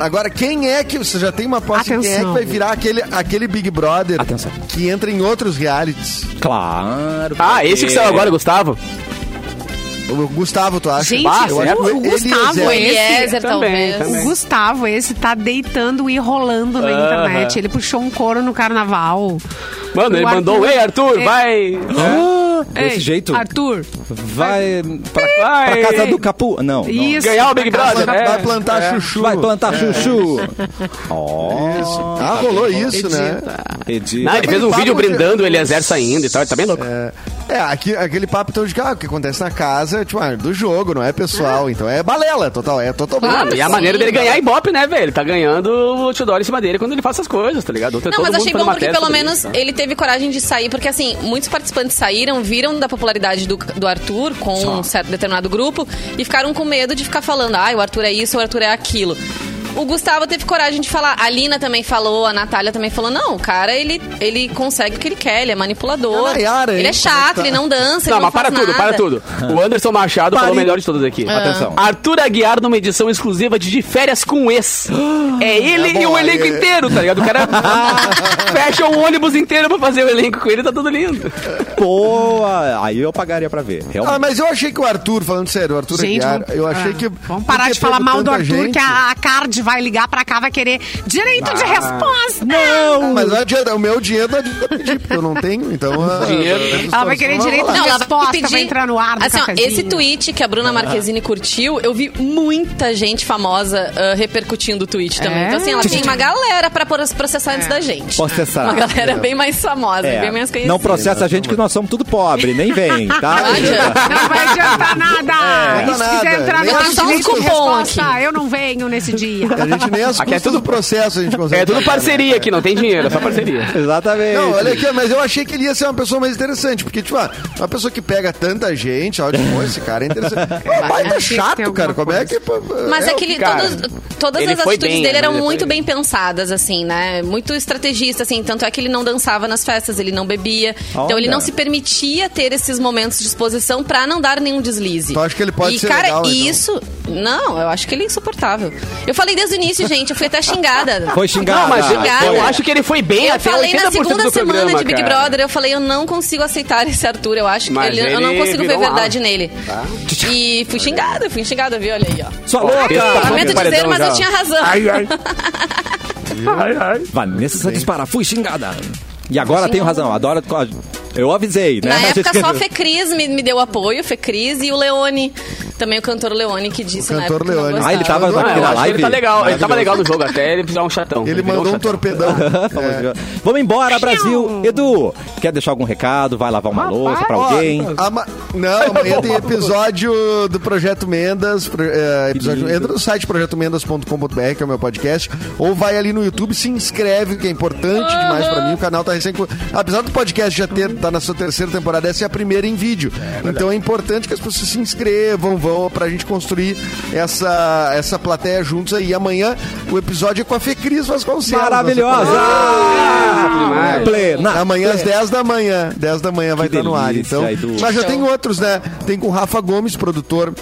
Speaker 5: Agora, quem é que. Você já tem uma aposta quem é que vai virar aquele, aquele Big Brother
Speaker 1: Atenção.
Speaker 5: que entra em outros realities?
Speaker 1: Claro.
Speaker 4: Ah, esse que saiu agora, Gustavo?
Speaker 5: O Gustavo, tu acha?
Speaker 2: Gente,
Speaker 4: Ah,
Speaker 5: Eu acho
Speaker 2: o Gustavo,
Speaker 5: Eliezer.
Speaker 2: esse-
Speaker 3: Eliezer,
Speaker 4: Também,
Speaker 3: talvez.
Speaker 4: também.
Speaker 2: O Gustavo, esse tá deitando e rolando na
Speaker 4: Aham.
Speaker 2: internet. Ele puxou um coro no carnaval.
Speaker 4: Mano, ele
Speaker 2: O
Speaker 4: mandou,
Speaker 2: Arthur-
Speaker 4: ei, Arthur,
Speaker 2: É.
Speaker 4: vai...
Speaker 1: Ah, desse
Speaker 2: Ei,
Speaker 1: jeito.
Speaker 2: Arthur,
Speaker 1: Vai pra,
Speaker 4: Vai.
Speaker 1: pra casa do Capu. Não. não.
Speaker 2: isso.
Speaker 4: Ganhar o Big Brother,
Speaker 2: da-
Speaker 4: é.
Speaker 5: Vai plantar chuchu.
Speaker 1: Vai plantar chuchu. Ó.
Speaker 5: Ah, rolou isso, né?
Speaker 2: Edita.
Speaker 4: Não, ele fez um vídeo
Speaker 5: de-
Speaker 4: brindando o Eliezer saindo e tal, ele tá bem louco.
Speaker 5: É, É, aqui, aquele papo então de que ah, o que acontece na casa é tipo, ah, do jogo, não é pessoal. Então é balela, total. É totalmente.
Speaker 4: Mano, e a
Speaker 3: sim.
Speaker 4: maneira dele ganhar é Ibope, né, velho? Ele tá ganhando o outdoor em cima dele quando ele faz essas coisas, tá ligado? Ontem
Speaker 3: Não,
Speaker 4: todo
Speaker 3: mas
Speaker 4: mundo
Speaker 3: achei bom porque pelo menos
Speaker 4: isso, tá?
Speaker 3: ele teve coragem de sair, porque assim, muitos participantes saíram, viram da popularidade do, do Arthur com um certo determinado grupo e ficaram com medo de ficar falando, ah, o Arthur é isso, o Arthur é aquilo. O Gustavo teve coragem de falar, a Lina também falou, a Natália também falou, não, o cara, ele, ele consegue o que ele quer, ele é manipulador.
Speaker 5: A Nayara,
Speaker 3: ele
Speaker 5: hein,
Speaker 3: é chato,
Speaker 5: é tá?
Speaker 3: ele não dança,
Speaker 4: Não,
Speaker 3: ele não
Speaker 4: mas para
Speaker 3: faz
Speaker 4: tudo,
Speaker 3: nada.
Speaker 4: para tudo. O Anderson Machado falou o melhor de todos aqui.
Speaker 1: Atenção.
Speaker 4: Arthur Aguiar numa edição exclusiva de De Férias com Ex. [gasps] É ele
Speaker 5: É
Speaker 4: e o elenco
Speaker 5: aí-
Speaker 4: inteiro, tá ligado? O cara [laughs] fecha um ônibus inteiro pra fazer o elenco com ele, tá tudo lindo.
Speaker 1: Pô, aí eu pagaria pra ver.
Speaker 5: Ah,
Speaker 1: Realmente.
Speaker 5: mas eu achei que o Arthur, falando sério, o Arthur
Speaker 2: Gente,
Speaker 5: Aguiar,
Speaker 2: vamos,
Speaker 5: eu achei
Speaker 2: ah,
Speaker 5: que.
Speaker 2: Vamos parar de falar mal do Arthur,
Speaker 5: gente-
Speaker 2: que a, a Card vai ligar pra cá, vai querer direito de resposta.
Speaker 5: Não, mas não adianta, o meu dinheiro não adianta pedir, porque eu não tenho, então. [laughs] ah,
Speaker 4: Dinheiro.
Speaker 2: Ela vai querer direito
Speaker 3: Não,
Speaker 2: de
Speaker 3: ela vai
Speaker 2: resposta,
Speaker 3: pedir.
Speaker 2: vai entrar no ar do
Speaker 3: assim, ó, esse tweet que a Bruna Marquezine curtiu, eu vi muita gente famosa ah, repercutindo o tweet também.
Speaker 2: É?
Speaker 3: Então, assim, ela tem uma galera pra por- processar antes da gente.
Speaker 1: Processar.
Speaker 3: Uma galera bem mais famosa,
Speaker 1: É,
Speaker 3: bem mais conhecida.
Speaker 1: não processa a gente que nós somos tudo pobre, nem vem, tá?
Speaker 3: Não adianta.
Speaker 2: Não vai adiantar nada.
Speaker 5: Não
Speaker 2: Se
Speaker 5: nada.
Speaker 2: quiser entrar no direito de
Speaker 3: cupom
Speaker 2: resposta,
Speaker 3: aqui.
Speaker 2: eu não venho nesse dia.
Speaker 5: A gente nem as
Speaker 4: Aqui é tudo-
Speaker 5: do processo a gente consegue.
Speaker 4: É tudo parceria aqui, não tem dinheiro, é só parceria. [laughs]
Speaker 1: Exatamente.
Speaker 5: Não, olha aqui, mas eu achei que ele ia ser uma pessoa mais interessante, porque, tipo, ah, uma pessoa que pega tanta gente, olha, pô, esse cara é interessante. [laughs]
Speaker 2: Achei que tem
Speaker 5: chato, cara, como é
Speaker 2: coisa.
Speaker 5: que... pô,
Speaker 3: Mas é,
Speaker 5: o
Speaker 3: que ele,
Speaker 4: cara,
Speaker 3: todos- todas
Speaker 4: ele
Speaker 3: as atitudes
Speaker 4: bem,
Speaker 3: dele eram muito bem pensadas, assim, né? Muito estrategista, assim. Tanto é que ele não dançava nas festas, ele não bebia. Então ele
Speaker 1: Olha.
Speaker 3: não se permitia ter esses momentos de exposição pra não dar nenhum deslize.
Speaker 5: Tu acha que ele pode
Speaker 3: e,
Speaker 5: ser
Speaker 3: cara,
Speaker 5: legal, então?
Speaker 3: isso... Não, eu acho que ele é insuportável. Eu falei desde o início, gente, eu fui até xingada.
Speaker 1: Foi xingada.
Speaker 4: Não, mas eu,
Speaker 3: Obrigada.
Speaker 4: eu acho que ele foi bem
Speaker 3: Eu
Speaker 4: até
Speaker 3: falei
Speaker 4: 80%
Speaker 3: na segunda semana
Speaker 4: programa,
Speaker 3: de Big
Speaker 4: cara.
Speaker 3: Brother, eu falei, eu não consigo aceitar esse Arthur, eu acho que
Speaker 4: Mas
Speaker 3: ele, eu não
Speaker 4: ele
Speaker 3: consigo ver
Speaker 4: um
Speaker 3: verdade nele. E fui xingada, fui xingada, viu? Olha aí, ó.
Speaker 1: Sua louca!
Speaker 4: tá
Speaker 3: Lamento dizer, mas
Speaker 4: já.
Speaker 3: eu tinha razão. [laughs]
Speaker 4: Ai, ai.
Speaker 1: Vanessa Santos para, fui xingada. E agora tenho razão, adoro. Eu avisei, né?
Speaker 3: Na [laughs] época, só a. Fecris me, me deu apoio, Fecris e o Leone. Também o cantor Leone que disse
Speaker 5: O
Speaker 3: na
Speaker 5: cantor
Speaker 3: época que não
Speaker 5: Leone.
Speaker 1: Ah, ele tava na live.
Speaker 4: ele tá legal, ele tava legal no jogo até, ele precisava um chatão.
Speaker 5: Ele
Speaker 4: virou
Speaker 5: mandou um
Speaker 4: chatão.
Speaker 5: torpedão. [laughs] É.
Speaker 1: Vamos embora, Brasil. Edu, quer deixar algum recado? Vai lavar uma louça pra alguém?
Speaker 5: ama- Não, [laughs] amanhã tem episódio do Projeto Mendas. pro- é, episódio... Entra no site projetomendas.com.br, que é o meu podcast, ou vai ali no YouTube, se inscreve, que é importante demais pra mim. O canal tá recém. Apesar do podcast já ter, tá na sua terceira temporada, essa é a primeira em vídeo. então é importante que as pessoas se inscrevam, vão pra gente construir essa, essa plateia juntos aí. Amanhã o episódio é com a Fê Cris Vasconcelos.
Speaker 1: Maravilhosa!
Speaker 4: demais.
Speaker 1: Plena.
Speaker 5: Amanhã às 10 da manhã. 10 da manhã vai
Speaker 1: Que
Speaker 5: estar no ar.
Speaker 1: delícia,
Speaker 5: Então, mas já tem outros, né? Tem com o Rafa Gomes, produtor.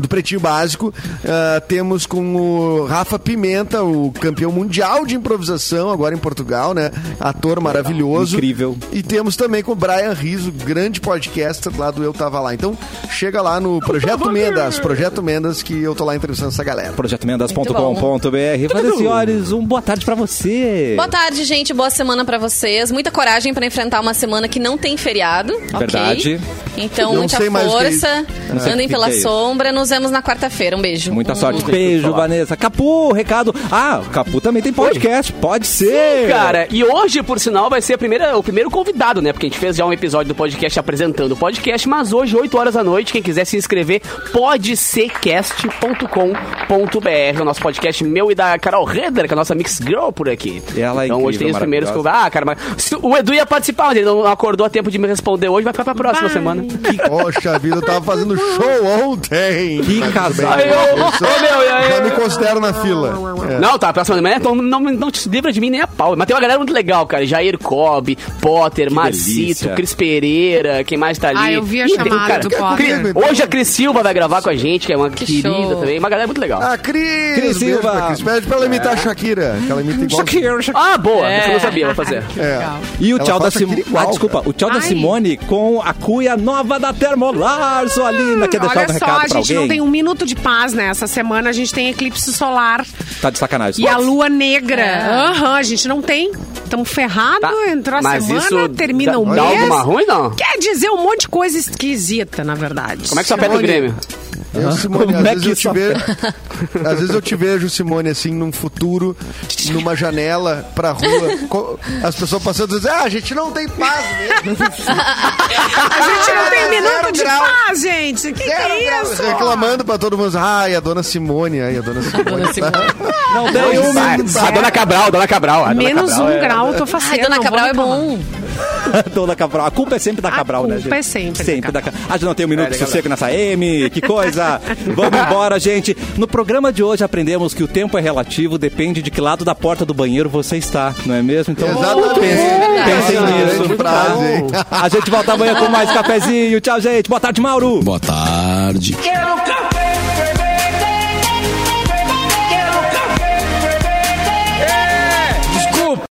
Speaker 5: Do Pretinho Básico, Ah, temos com o Rafa Pimenta, o campeão mundial de improvisação, agora em Portugal, né? Ator maravilhoso.
Speaker 1: Incrível.
Speaker 5: E temos também com o Brian Riso, grande podcaster lá do Eu Tava Lá. Então, chega lá no Projeto Mendas, Projeto Mendas, que eu tô lá entrevistando essa galera.
Speaker 1: projetomendas.com.br. Vanessa Senhores, um boa tarde pra você.
Speaker 3: Boa tarde, gente. Boa semana pra vocês. Muita coragem pra enfrentar uma semana que não tem feriado. ok?
Speaker 1: Verdade.
Speaker 3: Então,
Speaker 5: Não
Speaker 3: muita
Speaker 5: é
Speaker 3: força. Andem
Speaker 1: que
Speaker 3: pela
Speaker 1: que
Speaker 3: sombra. Nos vemos na quarta-feira. Um beijo.
Speaker 1: Muita sorte. Beijo, Vanessa. Capu, recado. Ah, o Capu também tem podcast. Pode ser.
Speaker 4: Cara, e hoje, por sinal, vai ser a primeira, o primeiro convidado, né? Porque a gente fez já um episódio do podcast apresentando o podcast, mas hoje, 8 horas da noite, quem quiser se inscrever, podsercast.com.br, o nosso podcast meu e da Carol Redder, que é a nossa Mix Girl por aqui.
Speaker 1: Ela é
Speaker 4: então hoje tem os primeiros. Ah, cara, mas o Edu ia participar, mas ele não acordou a tempo de me responder hoje, vai ficar pra próxima semana.
Speaker 5: Poxa vida, eu tava fazendo show ontem.
Speaker 1: Que casal.
Speaker 5: bem.
Speaker 4: Aí, ô, ô,
Speaker 5: Isso-
Speaker 4: meu, e aí?
Speaker 5: Já me considero na fila. É.
Speaker 4: Não, tá, próxima semana, então não, não te livra de mim nem a pau. Mas tem uma galera muito legal, cara. Jair Cobb, Potter, Marcito,
Speaker 1: delícia.
Speaker 4: Cris Pereira, quem mais tá ali.
Speaker 2: Ah, eu vi a
Speaker 4: Ih, tem,
Speaker 2: chamada do Potter.
Speaker 5: Cri-
Speaker 4: Hoje a Cris Silva vai gravar com a gente, que é uma
Speaker 3: Que
Speaker 4: querida
Speaker 3: show.
Speaker 4: também. Uma galera muito legal.
Speaker 5: Ah, Cris!
Speaker 1: Cris Silva.
Speaker 5: Cris. Pede pra ela imitar a Shakira, que ela imita igual.
Speaker 1: Shakira, Shakira.
Speaker 4: Ah, boa.
Speaker 3: É.
Speaker 4: Eu não sabia, vou fazer. [laughs]
Speaker 5: É.
Speaker 1: E o
Speaker 5: Ela
Speaker 1: tchau da Simone. Ah, desculpa.
Speaker 5: cara.
Speaker 1: O tchau da. Simone com a cuia nova da Termolar. Sua linda. Quer deixar
Speaker 2: Olha
Speaker 1: um
Speaker 2: só,
Speaker 1: recado pra
Speaker 2: gente não
Speaker 1: alguém?
Speaker 2: tem um minuto de paz, né? Essa semana a gente tem eclipse solar
Speaker 1: Tá de sacanagem.
Speaker 2: e a lua negra. Aham, a gente não tem. Estamos ferrados,
Speaker 4: Tá,
Speaker 2: entrou a
Speaker 4: mas
Speaker 2: semana,
Speaker 4: isso
Speaker 2: termina
Speaker 4: dá,
Speaker 2: o
Speaker 4: dá
Speaker 2: mês.
Speaker 4: alguma ruim, não?
Speaker 2: Quer dizer um monte de coisa esquisita, na verdade.
Speaker 4: Como é que você aperta o. Grêmio?
Speaker 5: Eu, Simone,
Speaker 1: Como
Speaker 5: às
Speaker 1: é
Speaker 5: vezes
Speaker 1: que
Speaker 5: eu te vejo. Às vezes eu te vejo, Simone, assim, num futuro, numa janela pra rua, as pessoas passando e dizendo, ah, a gente não tem paz mesmo.
Speaker 2: A gente não tem
Speaker 5: Zero
Speaker 2: minuto de
Speaker 5: grau.
Speaker 2: paz, gente. Que que é isso?
Speaker 5: Reclamando pra todo mundo. Ai, a dona Simone, ai, a dona Simone. [laughs]
Speaker 1: Não tem um minuto.
Speaker 4: a dona Cabral, a dona Cabral. a dona
Speaker 2: Menos
Speaker 4: Cabral
Speaker 2: um
Speaker 4: é-
Speaker 2: grau, tô faceira.
Speaker 3: Ai, Dona Cabral é bom. [laughs]
Speaker 1: Dona Cabral. A culpa é sempre da
Speaker 2: A
Speaker 1: Cabral, né,
Speaker 2: culpa
Speaker 1: gente?
Speaker 2: é sempre
Speaker 1: Sempre da Cabral. A gente não tem um minuto
Speaker 4: É,
Speaker 1: de
Speaker 4: da
Speaker 1: sossego nessa M. Que coisa. Vamos embora, gente. No programa de hoje aprendemos que o tempo é relativo, depende de que lado da porta do banheiro você está, não é mesmo? Então,
Speaker 5: Exatamente.
Speaker 1: pensem, nisso.
Speaker 5: frase, hein?
Speaker 1: A gente volta amanhã com mais cafezinho. Tchau, gente. Boa tarde, Mauro.
Speaker 6: Boa tarde.
Speaker 7: Quero café!